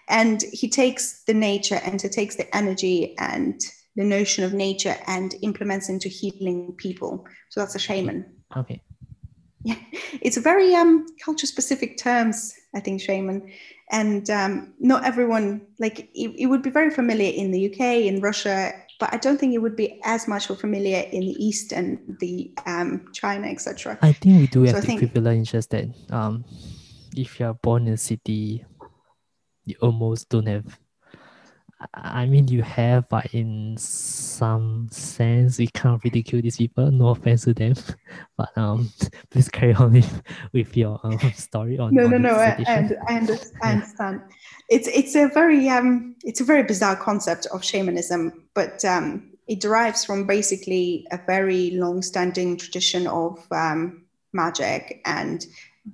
And he takes the nature and he takes the energy and the notion of nature and implements into healing people. So that's a shaman. Okay. Yeah, it's a very um, culture specific terms, I think, shaman. And um, not everyone, like, it, it, would be very familiar in the UK, in Russia, but I don't think it would be as much or familiar in the East and the um, China, etc. I think we do have so the think, privilege just that um, if you're born in a city, you almost don't have I mean, you have, but in some sense, we can't ridicule these people. No offense to them, (laughs) but um, (laughs) please carry on with, with your um (laughs) story on. No, on no, no. I, I, I, understand. I understand. It's it's a very um it's a very bizarre concept of shamanism, but um it derives from basically a very long-standing tradition of um, magic and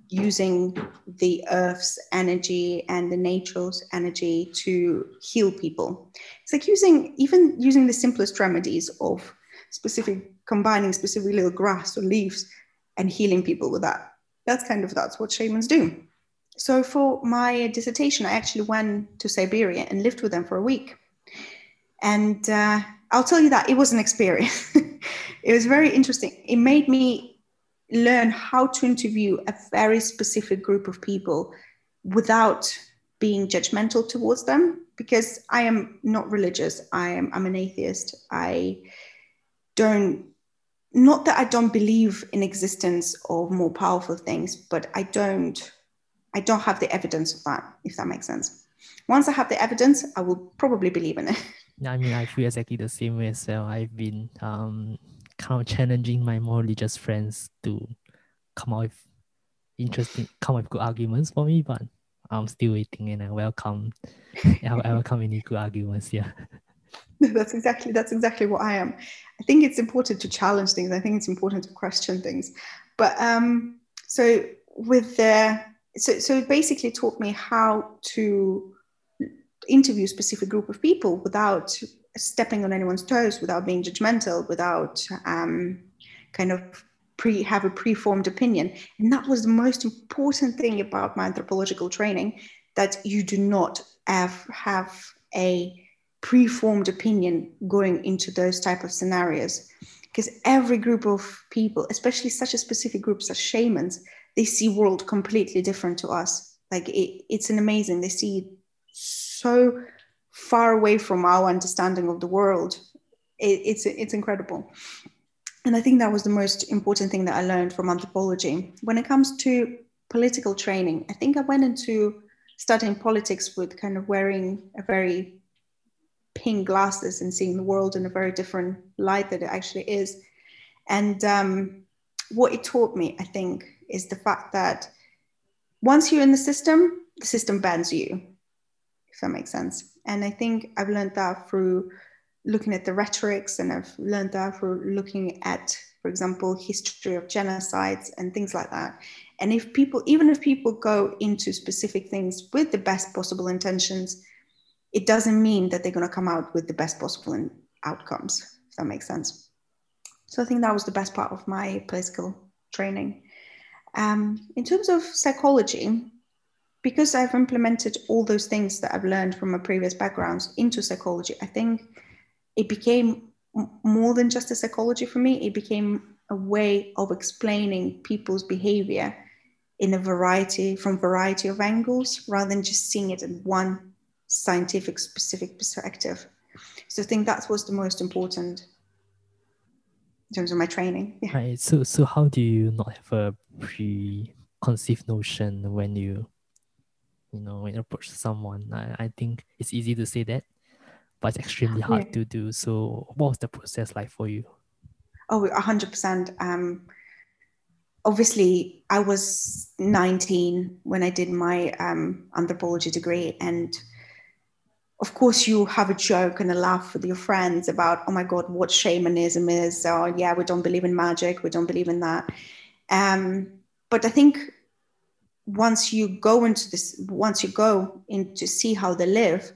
using the earth's energy and the nature's energy to heal people. It's like using even using the simplest remedies of specific combining specific little grass or leaves and healing people with that. That's kind of that's what shamans do. So for my dissertation, I actually went to Siberia and lived with them for a week. And uh, I'll tell you that it was an experience. (laughs) it was very interesting. It made me learn how to interview a very specific group of people without being judgmental towards them because I am not religious. I am I'm an atheist. I don't not that I don't believe in existence of more powerful things, but I don't I don't have the evidence of that, if that makes sense. Once I have the evidence, I will probably believe in it. I mean, I feel exactly the same way as well. I've been um, kind of challenging my more religious friends to come up with interesting, come up with good arguments for me, but I'm still waiting and I welcome, (laughs) I welcome any good arguments. Yeah. (laughs) that's exactly that's exactly what I am. I think it's important to challenge things. I think it's important to question things. But um, so with the so so it basically taught me how to interview a specific group of people without stepping on anyone's toes without being judgmental, without um, kind of pre have a preformed opinion. And that was the most important thing about my anthropological training that you do not have, have a preformed opinion going into those type of scenarios because every group of people especially such a specific groups as shamans they see world completely different to us like it, it's an amazing they see so far away from our understanding of the world. It, it's it's incredible, and I think that was the most important thing that I learned from anthropology. When it comes to political training, I think I went into studying politics with kind of wearing a very pink glasses and seeing the world in a very different light that it actually is. And um, what it taught me, I think, is the fact that once you're in the system, the system bans you, if that makes sense. And I think I've learned that through looking at the rhetorics and I've learned that through looking at, for example, history of genocides and things like that. And if people, even if people go into specific things with the best possible intentions, it doesn't mean that they're going to come out with the best possible outcomes, if that makes sense. So I think that was the best part of my political training. Um, in terms of psychology, because I've implemented all those things that I've learned from my previous backgrounds into psychology, I think it became more than just a psychology for me. It became a way of explaining people's behavior in a variety from variety of angles rather than just seeing it in one scientific specific perspective. So I think that was the most important. in terms of my training. Yeah. Right. So so how do you not have a preconceived notion when you you know when you approach someone? I, I think it's easy to say that, but it's extremely hard yeah. to do. So what was the process like for you? oh 100% Um obviously I was 19 when I did my um, anthropology degree and of course you have a joke and a laugh with your friends about oh my god what shamanism is or oh, yeah we don't believe in magic we don't believe in that um, but i think once you go into this once you go in to see how they live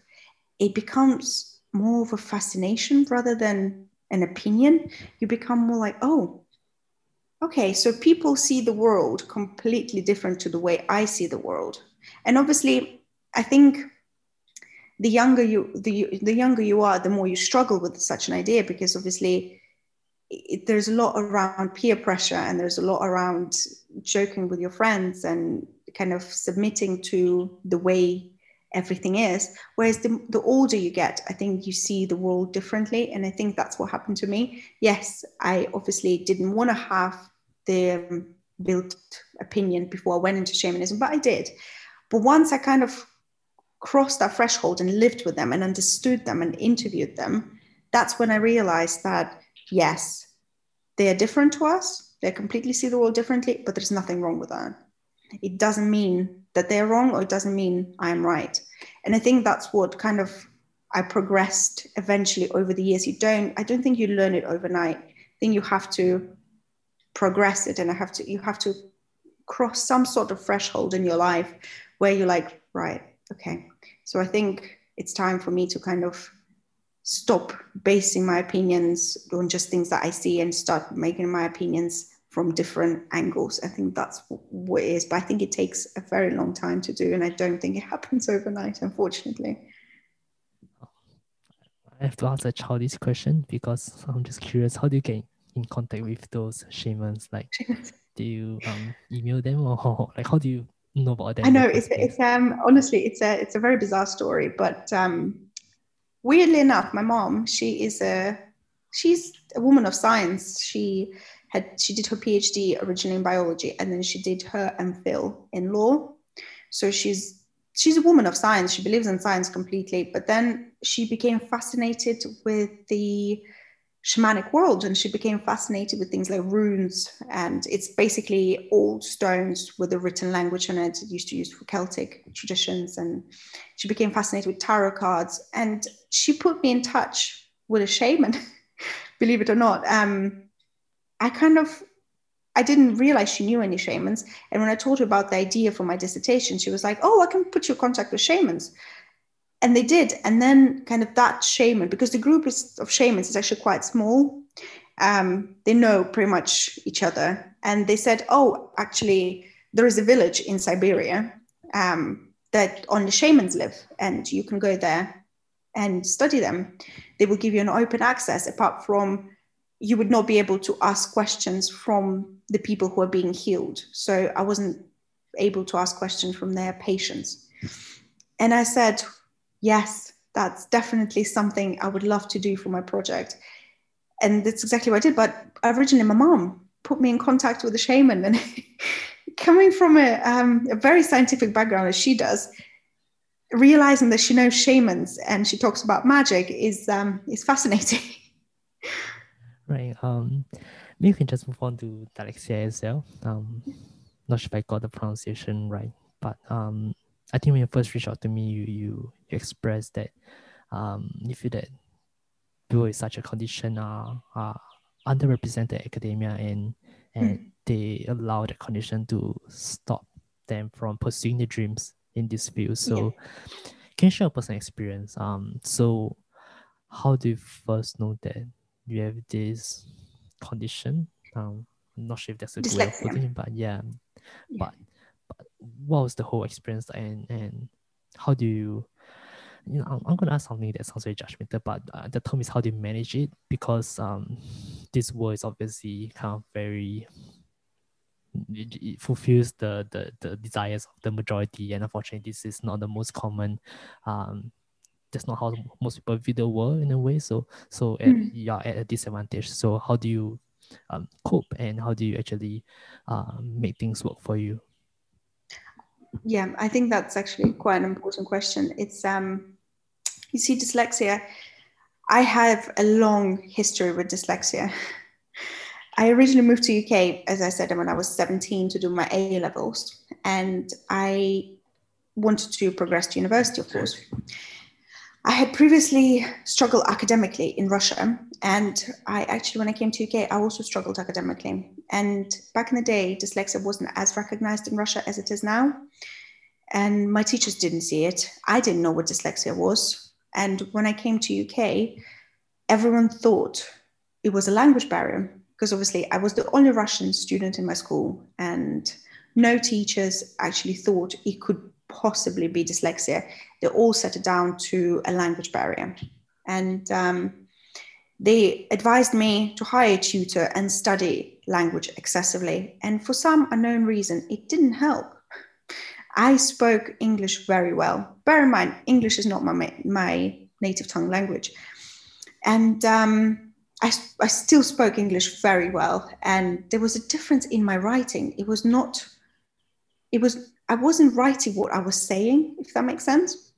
it becomes more of a fascination rather than an opinion. You become more like oh okay so people see the world completely different to the way i see the world. And obviously i think the younger you the, the younger you are the more you struggle with such an idea because obviously it, there's a lot around peer pressure and there's a lot around joking with your friends and kind of submitting to the way everything is whereas the, the older you get i think you see the world differently and i think that's what happened to me yes i obviously didn't want to have the um, built opinion before i went into shamanism but i did but once i kind of crossed that threshold and lived with them and understood them and interviewed them, that's when I realized that, yes, they are different to us. They completely see the world differently, but there's nothing wrong with that. It doesn't mean that they're wrong or it doesn't mean I'm right. And I think that's what kind of I progressed eventually over the years. You don't, I don't think you learn it overnight. I think you have to progress it and I have to, you have to cross some sort of threshold in your life where you're like, right, okay, so I think it's time for me to kind of stop basing my opinions on just things that I see and start making my opinions from different angles. I think that's what it is. But I think it takes a very long time to do. And I don't think it (laughs) happens overnight, unfortunately. I have to ask a childish question because I'm just curious. How do you get in contact with those shamans? Like, do you um, email them (laughs) or like how do you know about them? I know it's, it's um honestly it's a it's a very bizarre story, but um weirdly enough, my mom she is a she's a woman of science. She had she did her PhD originally in biology, and then she did her MPhil in law. So she's she's a woman of science. She believes in science completely, but then she became fascinated with the shamanic world and she became fascinated with things like runes. And it's basically old stones with a written language on it used to use for celtic traditions. And she became fascinated with tarot cards. And she put me in touch with a shaman (laughs) believe it or not. Um, i kind of i didn't realize she knew any shamans. And when i told her about the idea for my dissertation she was like oh i can put you in contact with shamans. And they did. And then kind of that shaman because the group is, of shamans is actually quite small um, they know pretty much each other. And they said oh actually there is a village in siberia um, that only shamans live and you can go there and study them. They will give you an open access apart from you would not be able to ask questions from the people who are being healed so i wasn't able to ask questions from their patients and i said yes, that's definitely something I would love to do for my project. And that's exactly what I did. But originally, my mom put me in contact with a shaman. And (laughs) coming from a, um, a very scientific background as she does, realizing that she knows shamans and she talks about magic is um, is fascinating. (laughs) right. Um, maybe you can just move on to Dalexia as well. Um, not sure if I got the pronunciation right, but um, I think when you first reached out to me, you you, you expressed that um, you feel that people with such a condition are, are underrepresented academia and and mm. they allow the condition to stop them from pursuing their dreams in this field. So yeah. can you share a personal experience? Um so how do you first know that you have this condition? Um I'm not sure if that's a good way of putting it, but yeah. yeah. But what was the whole experience and and how do you you know, I'm, I'm going to ask something that sounds very judgmental, but uh, the term is how do you manage it? Because um, this world is obviously kind of very, it, it, fulfills the, the the desires of the majority, and unfortunately, this is not the most common. Um, that's not how most people view the world in a way. So, so at, mm. you're at a disadvantage. So, how do you um, cope and how do you actually uh, make things work for you? Yeah, I think that's actually quite an important question. It's um, you see, dyslexia. I have a long history with dyslexia. (laughs) I originally moved to UK, as I said, when I was 17 to do my A levels, and I wanted to progress to university, of course. I had previously struggled academically in Russia, and I actually, when I came to UK, I also struggled academically. And back in the day, dyslexia wasn't as recognized in Russia as it is now, and my teachers didn't see it. I didn't know what dyslexia was, and when I came to UK, everyone thought it was a language barrier because obviously I was the only Russian student in my school, and no teachers actually thought it could possibly be dyslexia. They all set it down to a language barrier. And um, they advised me to hire a tutor and study language excessively. And for some unknown reason, it didn't help. I spoke English very well. Bear in mind, English is not my, my native tongue language. And um, I, I still spoke English very well. And there was a difference in my writing. It was not, it was, I wasn't writing what I was saying, if that makes sense.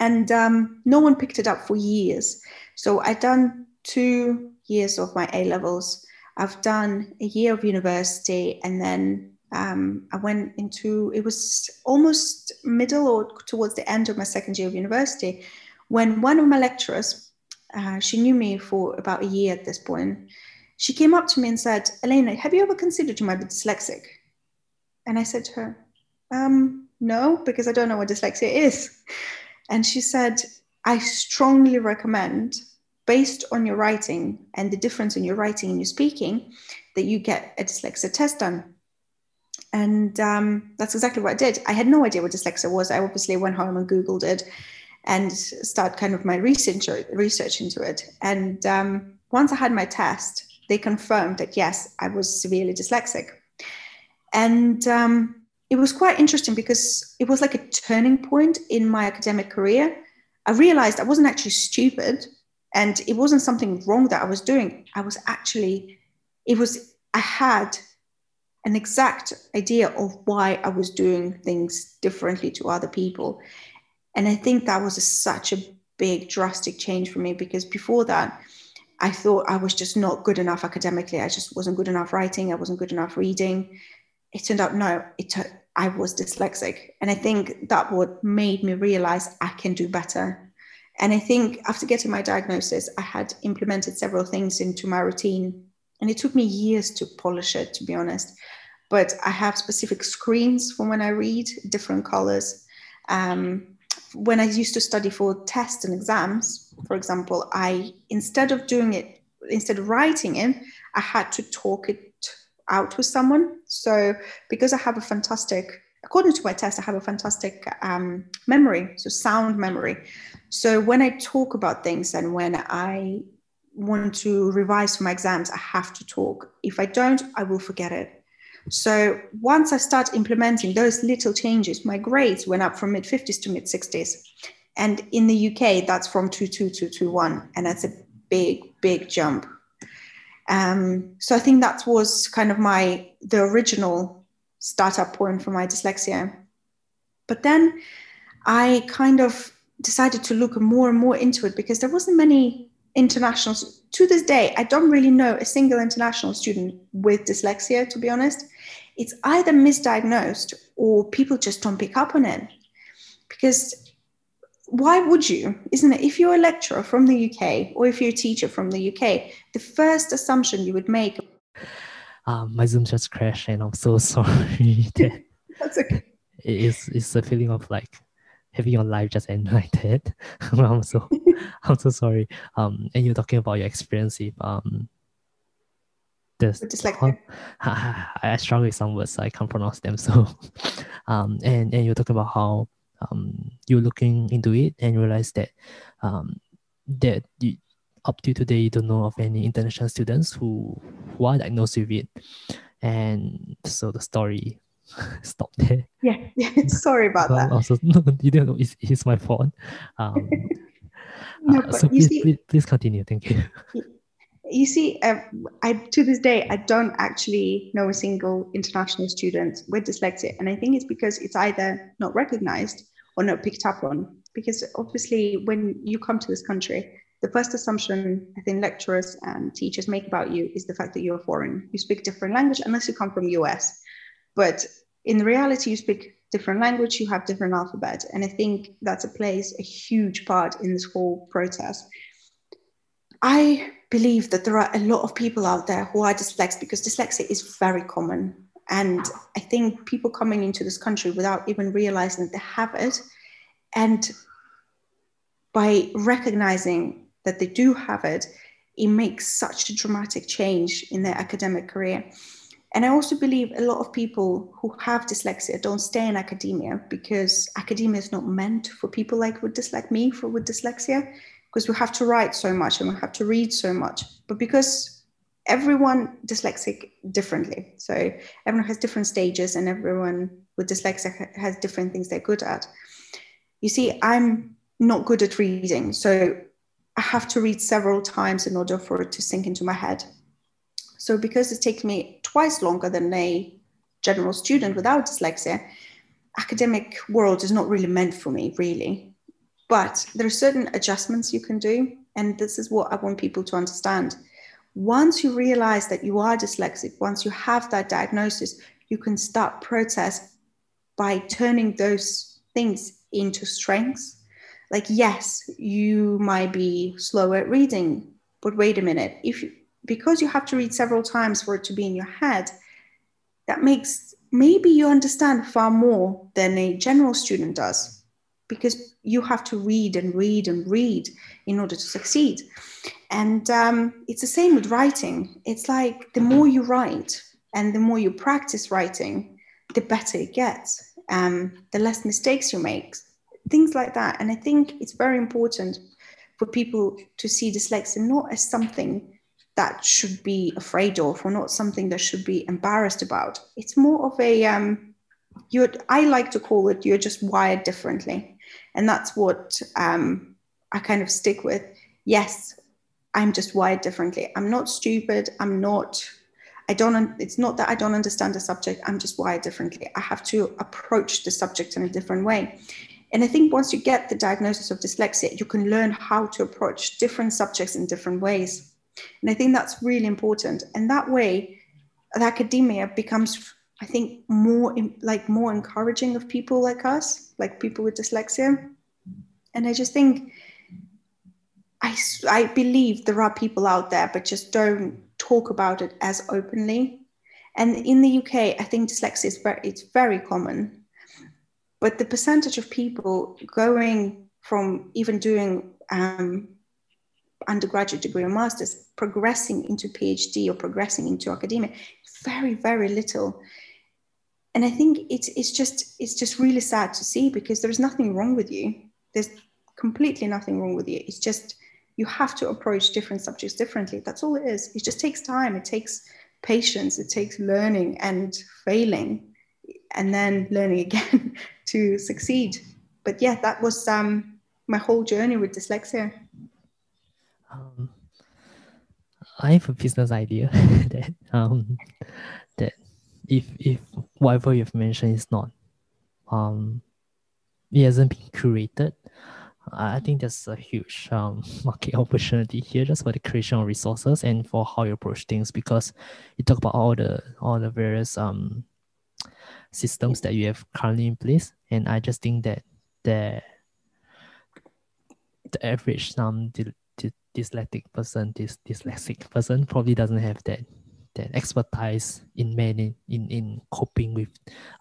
And um, no one picked it up for years. So I'd done two years of my A levels. I've done a year of university and then um, I went into it was almost middle or towards the end of my second year of university when one of my lecturers, uh, she knew me for about a year at this point, she came up to me and said, Elena, have you ever considered you might be dyslexic? And I said to her, um, no, because I don't know what dyslexia is. And she said, I strongly recommend, based on your writing and the difference in your writing and your speaking, that you get a dyslexia test done and um, that's exactly what I did. I had no idea what dyslexia was. I obviously went home and Googled it and started kind of my research, research into it. And um, once I had my test, they confirmed that yes, I was severely dyslexic. And um, it was quite interesting because it was like a turning point in my academic career. I realized I wasn't actually stupid and it wasn't something wrong that I was doing. I was actually, it was, I had an exact idea of why I was doing things differently to other people. And I think that was a, such a big, drastic change for me because before that, I thought I was just not good enough academically. I just wasn't good enough writing. I wasn't good enough reading. It turned out, no, it I was dyslexic. And I think that what made me realize I can do better. And I think after getting my diagnosis, I had implemented several things into my routine and it took me years to polish it, to be honest. But I have specific screens for when I read, different colors. Um, when I used to study for tests and exams, for example, I instead of doing it, instead of writing it, I had to talk it out with someone. So because I have a fantastic, according to my test, I have a fantastic um, memory, so sound memory. So when I talk about things and when I want to revise for my exams, I have to talk. If I don't, I will forget it. So once I start implementing those little changes, my grades went up from mid 50s to mid 60s. And in the UK, that's from 2.2 to 2.1. And that's a big, big jump. Um, so I think that was kind of my, the original startup point for my dyslexia. But then I kind of decided to look more and more into it because there wasn't many internationals to this day i don't really know a single international student with dyslexia to be honest it's either misdiagnosed or people just don't pick up on it because why would you isn't it if you're a lecturer from the uk or if you're a teacher from the uk the first assumption you would make um, my zoom just crashed and i'm so (laughs) sorry that (laughs) that's okay it's, it's a feeling of like having your life just end (laughs) like that. I'm so I'm so sorry. Um, and you're talking about your experience with um. This, dyslexia. I, I struggle with some words, so I can't pronounce them. So, um, and and you're talking about how um you're looking into it and realize that um that you, up to today you don't know of any international students who who are diagnosed with it, and so the story (laughs) stopped there. Yeah. (laughs) Sorry about well, that. Also, (laughs) no, you don't know. It's, it's my fault. Um, No, uh, but so please, see- please, please continue. Thank you. you see, uh, I to this day I don't actually know a single international student with dyslexia, and I think it's because it's either not recognized or not picked up on. Because obviously, when you come to this country, the first assumption I think lecturers and teachers make about you is the fact that you're foreign. You speak different language unless you come from US. But in reality, you speak different language, you have different alphabet. And I think that's a plays a huge part in this whole process. I believe that there are a lot of people out there who are dyslexic because dyslexia is very common. And I think people coming into this country without even realizing that they have it, and by recognizing that they do have it, it makes such a dramatic change in their academic career. And I also believe a lot of people who have dyslexia don't stay in academia because academia is not meant for people like with me for with dyslexia, because we have to write so much and we have to read so much. But because everyone dyslexic differently, so everyone has different stages, and everyone with dyslexia has different things they're good at. You see, I'm not good at reading, so I have to read several times in order for it to sink into my head. So because it takes me twice longer than a general student without dyslexia, academic world is not really meant for me, really. But there are certain adjustments you can do. And this is what I want people to understand. Once you realize that you are dyslexic, once you have that diagnosis, you can start process by turning those things into strengths. Like yes you might be slow at reading but wait a minute. If because you have to read several times for it to be in your head that makes maybe you understand far more than a general student does because you have to read and read and read in order to succeed and um, it's the same with writing it's like the more you write and the more you practice writing the better it gets um, the less mistakes you make things like that. And I think it's very important for people to see dyslexia not as something that should be afraid of or not something that should be embarrassed about. It's more of a, um, you're, I like to call it, you're just wired differently. And that's what um, I kind of stick with. Yes, I'm just wired differently. I'm not stupid. I'm not, I don't, it's not that I don't understand the subject. I'm just wired differently. I have to approach the subject in a different way. And I think once you get the diagnosis of dyslexia, you can learn how to approach different subjects in different ways. And I think that's really important. And that way, academia becomes, I think, more like more encouraging of people like us, like people with dyslexia. And I just think, I, I believe there are people out there, but just don't talk about it as openly. And in the UK, I think dyslexia is very, it's very common but the percentage of people going from even doing um, undergraduate degree or master's progressing into phd or progressing into academia very very little and i think it's, it's just it's just really sad to see because there's nothing wrong with you. There's completely nothing wrong with you. It's just you have to approach different subjects differently. That's all it is. It just takes time. It takes patience. It takes learning and failing and then learning again (laughs) to succeed. But yeah, that was um, my whole journey with dyslexia. Um, I have a business idea (laughs) that um, if if whatever you've mentioned is not um it hasn't been curated, I think there's a huge um, (laughs) market opportunity here just for the creation of resources and for how you approach things because you talk about all the all the various um systems that you have currently in place. And I just think that the the average um dyslexic person, this dyslexic person probably doesn't have that that expertise in many in in coping with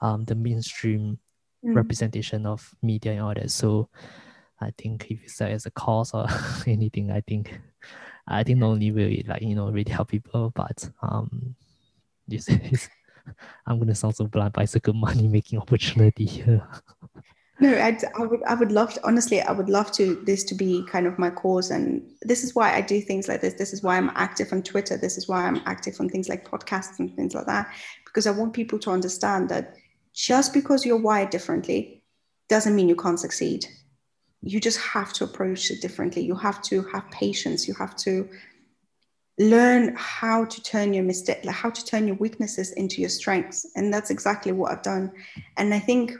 um the mainstream mm. representation of media and all that. So I think if you it's as a cause or (laughs) anything, I think I think not only will it like you know really help people, but um this (laughs) is I'm gonna sound so blunt, but it's a good money making opportunity here. (laughs) no, I'd, I would, I would love to. Honestly, I would love to this to be kind of my cause, and this is why I do things like this. This is why I'm active on Twitter. This is why I'm active on things like podcasts and things like that, because I want people to understand that just because you're wired differently doesn't mean you can't succeed. You just have to approach it differently. You have to have patience. You have to learn how to turn your mistake, how to turn your weaknesses into your strengths. And that's exactly what I've done. And I think,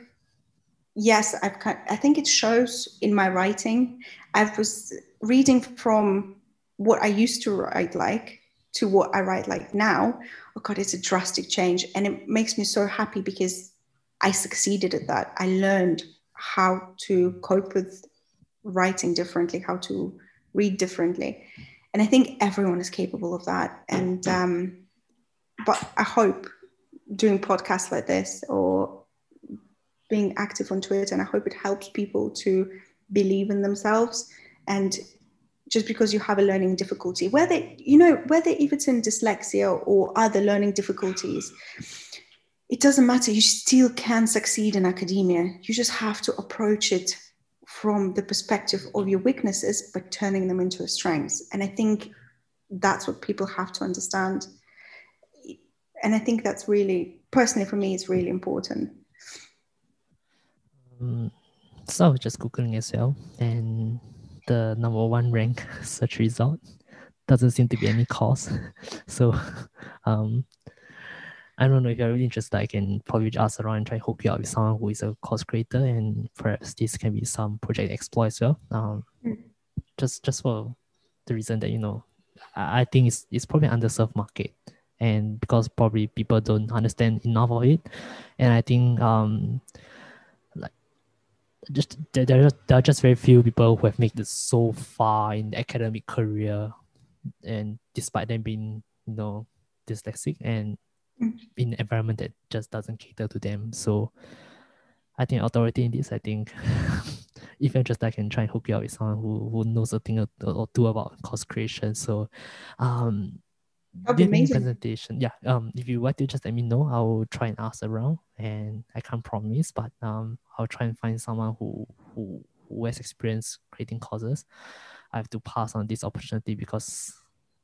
yes, I've, I think it shows in my writing. I was reading from what I used to write like to what I write like now. Oh God, it's a drastic change. And it makes me so happy because I succeeded at that. I learned how to cope with writing differently, how to read differently and I think everyone is capable of that. And um, but I hope doing podcasts like this or being active on Twitter, and I hope it helps people to believe in themselves and just because you have a learning difficulty whether you know whether if it's in dyslexia or other learning difficulties it doesn't matter you still can succeed in academia you just have to approach it from the perspective of your weaknesses, but turning them into strengths. And I think that's what people have to understand. And I think that's really, personally for me, it's really important. Um, so I was just Googling as well, and the number one rank (laughs) search result doesn't seem to be any cause. (laughs) so um, I don't know if you're really interested, I can probably just ask around and try to hook you up with someone who is a course creator, and perhaps this can be some project exploit as well. Um, mm. just just for the reason that you know, I, I think it's it's probably an underserved market, and because probably people don't understand enough of it, and I think um, just there, there, are, there are just very few people who have made it so far in the academic career, and despite them being you know dyslexic and in an environment that just doesn't cater to them. So I think authority in this, I think (laughs) if you're just I can try and hook you up with someone who, who knows a thing or, or two about course creation. So um Amazing. presentation. Yeah. Um if you want to just let me know, I'll try and ask around and I can't promise, but um I'll try and find someone who who who has experience creating courses. I have to pass on this opportunity because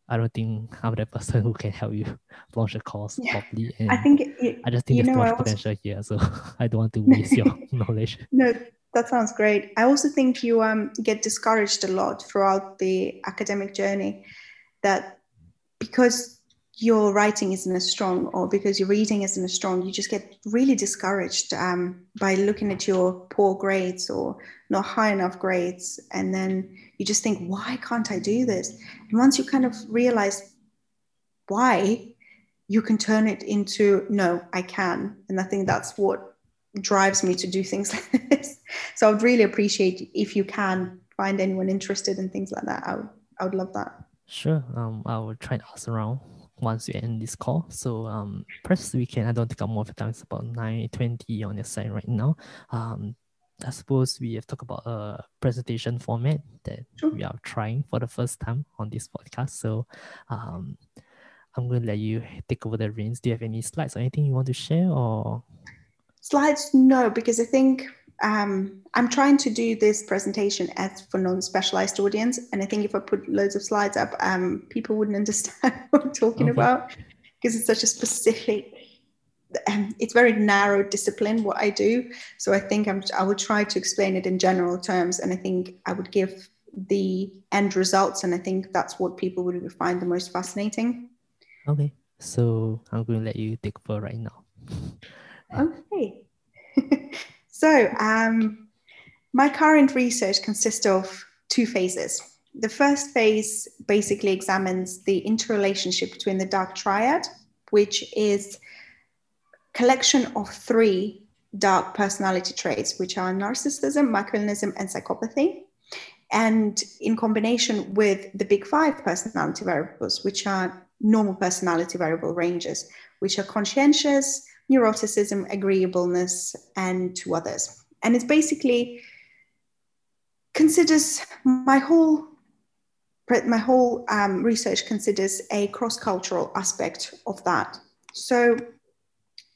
I don't think I'm the (laughs) person who can help you (laughs) launch a course yeah. properly. And I think it, I just think there's too much potential here, so (laughs) I don't want to waste your knowledge. No, that sounds great. I also think you um, get discouraged a lot throughout the academic journey, that because your writing isn't as strong or because your reading isn't as strong, you just get really discouraged um, by looking at your poor grades or not high enough grades. And then you just think, why can't I do this? And once you kind of realize why, you can turn it into, no, I can. And I think that's what drives me to do things (laughs) like this. So I would really appreciate if you can find anyone interested in things like that. I would, I would love that. Sure. Um, I will try and ask around once we end this call. So um, perhaps we can, I don't take up more of time, it's about 9.20 on your side right now. Um, I suppose we have talked about a presentation format that sure. we are trying for the first time on this podcast. So um, I'm going to let you take over the reins. Do you have any slides or anything you want to share or? Slides, no, because I think um, I'm trying to do this presentation as for non-specialized audience, and I think if I put loads of slides up, um, people wouldn't (laughs) understand what I'm talking okay. about because it's such a specific. Um, it's very narrow discipline what I do. So I think I'm, I would try to explain it in general terms, and I think I would give the end results, and I think that's what people would find the most fascinating. Okay, so I'm going to let you take over right now. okay. (laughs) So, um, my current research consists of two phases. The first phase basically examines the interrelationship between the dark triad, which is collection of three dark personality traits, which are narcissism, Machiavellianism, and psychopathy, and in combination with the big five personality variables, which are normal personality variable ranges, which are conscientious, neuroticism, agreeableness, and two others. And it basically considers my whole my whole um, research considers a cross-cultural aspect of that. So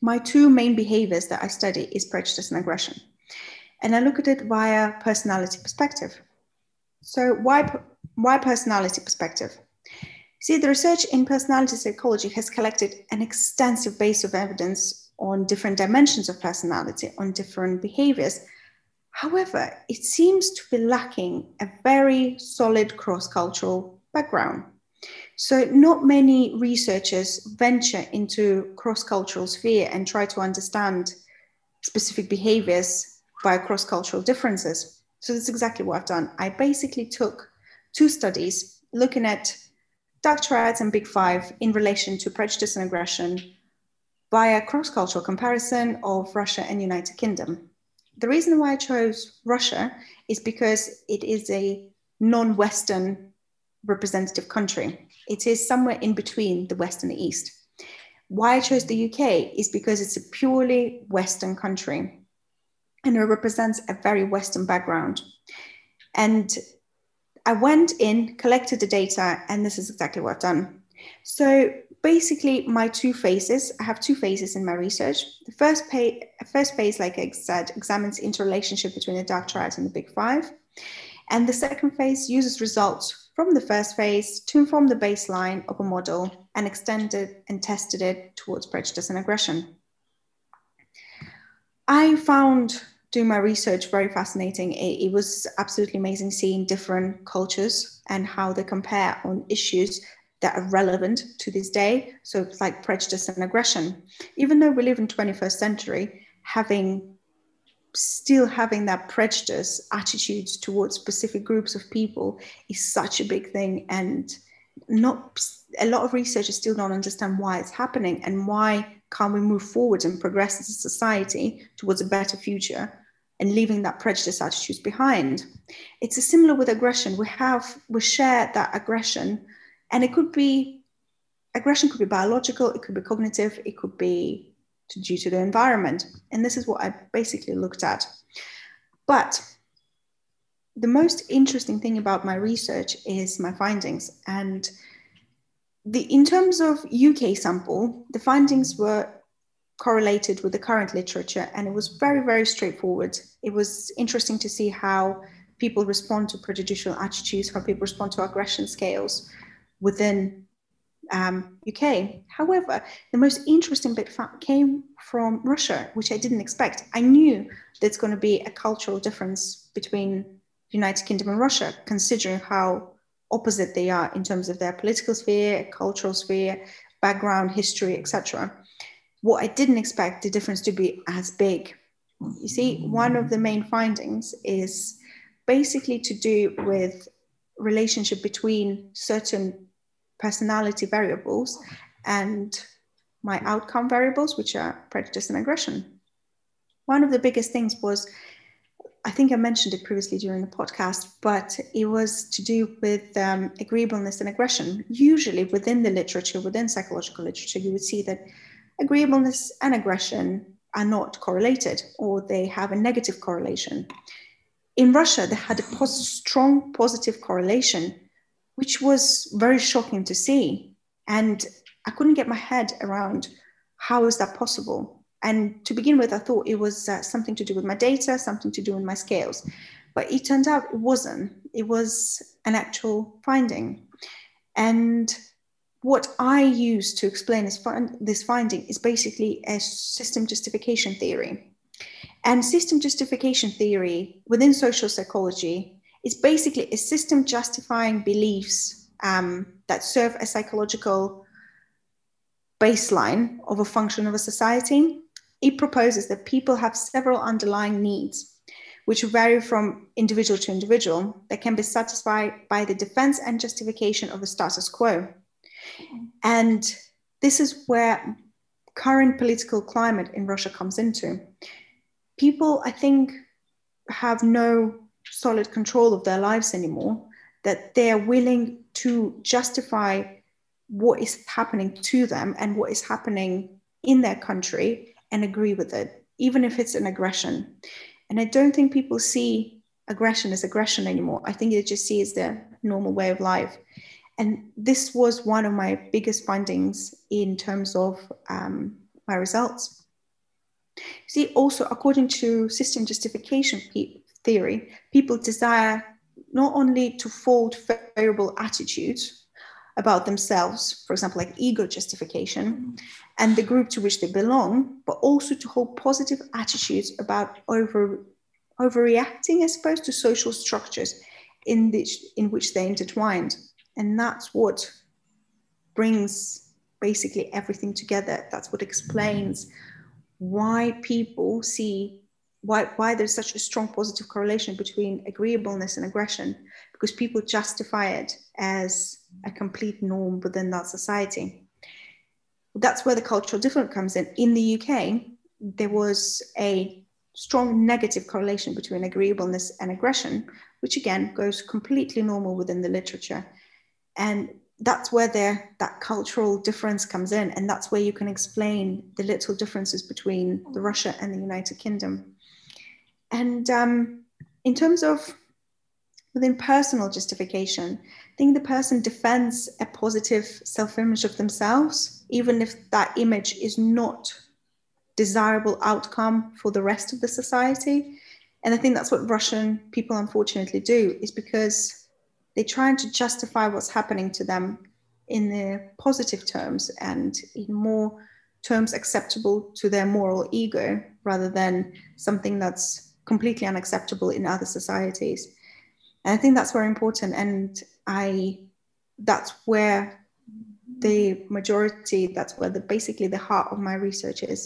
my two main behaviors that I study is prejudice and aggression. And I look at it via personality perspective. So why, why personality perspective? See, the research in personality psychology has collected an extensive base of evidence on different dimensions of personality, on different behaviors. However, it seems to be lacking a very solid cross cultural background. So, not many researchers venture into cross cultural sphere and try to understand specific behaviors via cross cultural differences. So, that's exactly what I've done. I basically took two studies looking at dark triads and big five in relation to prejudice and aggression via cross cultural comparison of Russia and United Kingdom. The reason why I chose Russia is because it is a non Western representative country. It is somewhere in between the West and the East. Why I chose the UK is because it's a purely Western country and it represents a very Western background. And I went in, collected the data, and this is exactly what I've done. So basically, my two phases, I have two phases in my research. The first, pay, first phase, like I said, examines interrelationship between the dark triad and the big five. And the second phase uses results from the first phase to inform the baseline of a model and extended and tested it towards prejudice and aggression. I found doing my research very fascinating. It, it, was absolutely amazing seeing different cultures and how they compare on issues that are relevant to this day. So it's like prejudice and aggression. Even though we live in 21st century, having still having that prejudice attitudes towards specific groups of people is such a big thing and not a lot of researchers still don't understand why it's happening and why can't we move forward and progress as a society towards a better future and leaving that prejudice attitudes behind it's a similar with aggression we have we share that aggression and it could be aggression could be biological it could be cognitive it could be due to the environment. And this is what I basically looked at. But the most interesting thing about my research is my findings. And the, in terms of UK sample, the findings were correlated with the current literature, and it was very, very straightforward. It was interesting to see how people respond to prejudicial attitudes, how people respond to aggression scales within um, UK. However, the most interesting bit came from Russia, which I didn't expect. I knew there's going to be a cultural difference between the United Kingdom and Russia, considering how opposite they are in terms of their political sphere, cultural sphere, background, history, etc. What I didn't expect the difference to be as big. You see, one of the main findings is basically to do with relationship between certain personality variables and my outcome variables, which are prejudice and aggression. One of the biggest things was, I think I mentioned it previously during the podcast, but it was to do with um, agreeableness and aggression. Usually within the literature, within psychological literature, you would see that agreeableness and aggression are not correlated or they have a negative correlation. In Russia, they had a pos- strong positive correlation which was very shocking to see. And I couldn't get my head around how is that possible. And to begin with, I thought it was uh, something to do with my data, something to do with my scales. But it turned out it wasn't. It was an actual finding. And what I use to explain this, find, this finding is basically a system justification theory. And system justification theory within social psychology it's basically a system justifying beliefs um, that serve a psychological baseline of a function of a society. It proposes that people have several underlying needs, which vary from individual to individual, that can be satisfied by the defense and justification of the status quo. And this is where current political climate in Russia comes into. People, I think, have no solid control of their lives anymore, that they are willing to justify what is happening to them and what is happening in their country and agree with it, even if it's an aggression. And I don't think people see aggression as aggression anymore. I think they just see it as their normal way of life. And this was one of my biggest findings in terms of um, my results. You see, also, according to system justification theory, people desire not only to fold favorable attitudes about themselves, for example, like ego justification, and the group to which they belong, but also to hold positive attitudes about over overreacting, I suppose, to social structures in which in which they intertwined. And that's what brings basically everything together. That's what explains why people see why, why there's such a strong positive correlation between agreeableness and aggression because people justify it as a complete norm within that society. That's where the cultural difference comes in. In the uk there was a strong negative correlation between agreeableness and aggression which again goes completely normal within the literature. And that's where that cultural difference comes in and that's where you can explain the little differences between the russia and the united kingdom and um, in terms of within personal justification i think the person defends a positive self-image of themselves even if that image is not desirable outcome for the rest of the society. And i think that's what russian people unfortunately do is because they're trying to justify what's happening to them in the positive terms and in more terms acceptable to their moral ego rather than something that's completely unacceptable in other societies. And I think that's very important. And I that's where the majority, that's where the basically the heart of my research is.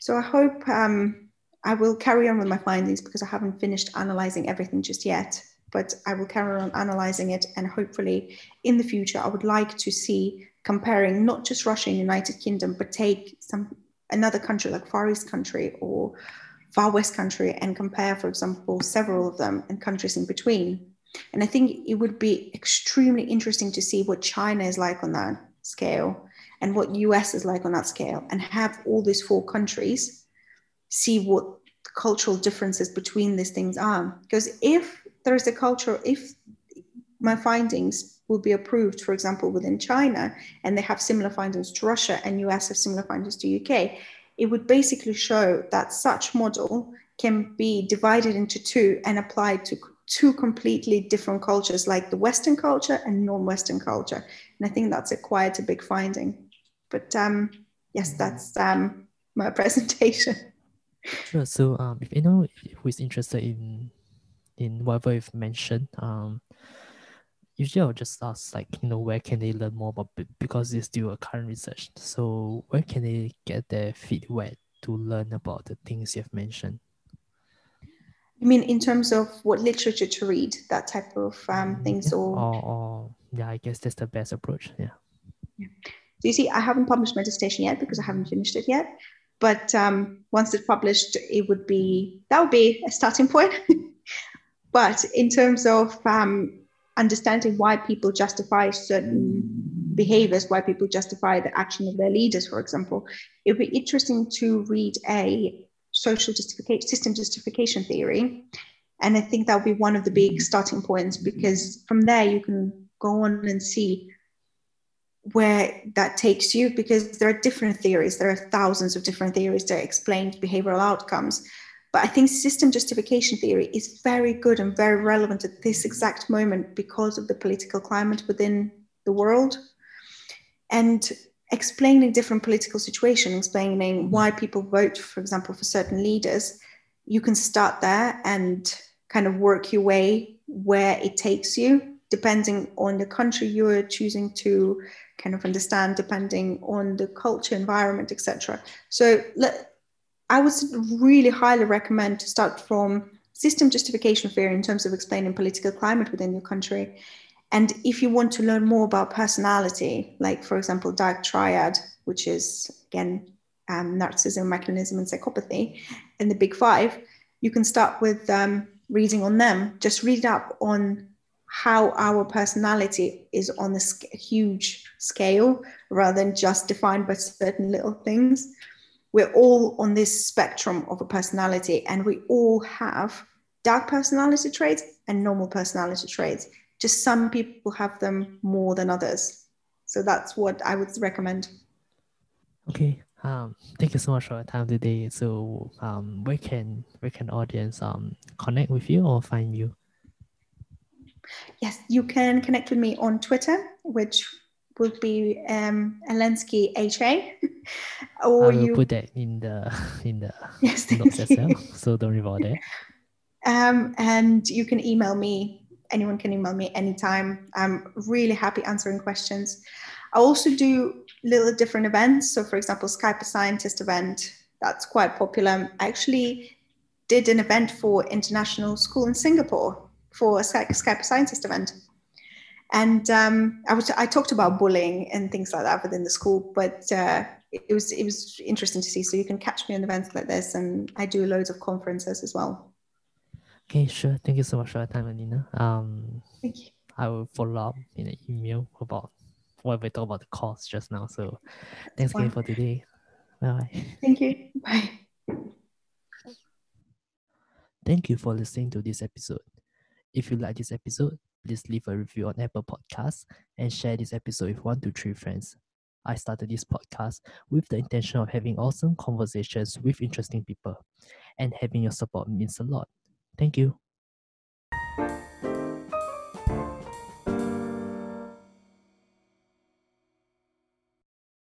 So I hope um, I will carry on with my findings because I haven't finished analyzing everything just yet but I will carry on analyzing it. And hopefully, in the future, I would like to see comparing not just Russia and United Kingdom, but take some another country like Far East country or Far West country and compare, for example, several of them and countries in between. And I think it would be extremely interesting to see what China is like on that scale and what US is like on that scale, and have all these four countries see what cultural differences between these things are. Because if there is a culture, if my findings will be approved, for example, within China, and they have similar findings to Russia, and US have similar findings to UK, it would basically show that such model can be divided into two and applied to two completely different cultures, like the Western culture and non-Western culture. And I think that's a quite a big finding. But um, yes, mm-hmm. that's um, (laughs) my (laughs) presentation. Sure. So um, if anyone who is interested in in whatever you've mentioned, um, usually I'll just ask like, you know, where can they learn more about it because it's still a current research. So where can they get their feet wet to learn about the things you've mentioned? I mean, in terms of what literature to read, that type of um, mm, things, yeah. or... or or yeah, I guess that's the best approach. Yeah. yeah. So you see, I haven't published my dissertation yet because I haven't finished it yet. But um, once it's published, it would be that would be a starting (laughs) point. But in terms of um, understanding why people justify certain behaviors, why people justify the action of their leaders, for example, it would be interesting to read a social justification, system justification theory. And I think that would be one of the big starting points because from there you can go on and see where that takes you because there are different theories. There are thousands of different theories that explain behavioral outcomes. But I think system justification theory is very good and very relevant at this exact moment because of the political climate within the world. And explaining different political situations, explaining why people vote, for example, for certain leaders, you can start there and kind of work your way where it takes you, depending on the country you're choosing to kind of understand, depending on the culture, environment, etc. So let, I would really highly recommend to start from system justification theory in terms of explaining political climate within your country. And if you want to learn more about personality, like for example, dark triad, which is again um, narcissism, Machiavellianism, and psychopathy, and the big five, you can start with um, reading on them. Just read up on how our personality is on a huge scale rather than just defined by certain little things we're all on this spectrum of a personality and we all have dark personality traits and normal personality traits. Just some people have them more than others. So that's what i would recommend. Okay um, thank you so much for your time today. So um, where can where can audience um, connect with you or find you? Yes you can connect with me on twitter which would be um, Elensky HA. (laughs) or I will you put that in the (laughs) in the yes, notes as well. (laughs) So don't worry about that. Um, and you can email me. Anyone can email me anytime. I'm really happy answering questions. I also do little different events. So, for example, Skype a Scientist event, that's quite popular. I actually did an event for International School in Singapore for a Skype a Scientist event. And um, I, was, I talked about bullying and things like that within the school, but uh, it was it was interesting to see. So you can catch me in events like this, and I do loads of conferences as well. Okay, sure. Thank you so much for your time, Elena. Um, Thank you. I will follow up in an email about what we talked about the course just now. So thanks again for today. Bye bye. Thank you. Bye. Thank you for listening to this episode. If you like this episode, please leave a review on Apple Podcasts and share this episode with one to three friends. I started this podcast with the intention of having awesome conversations with interesting people, and having your support means a lot. Thank you.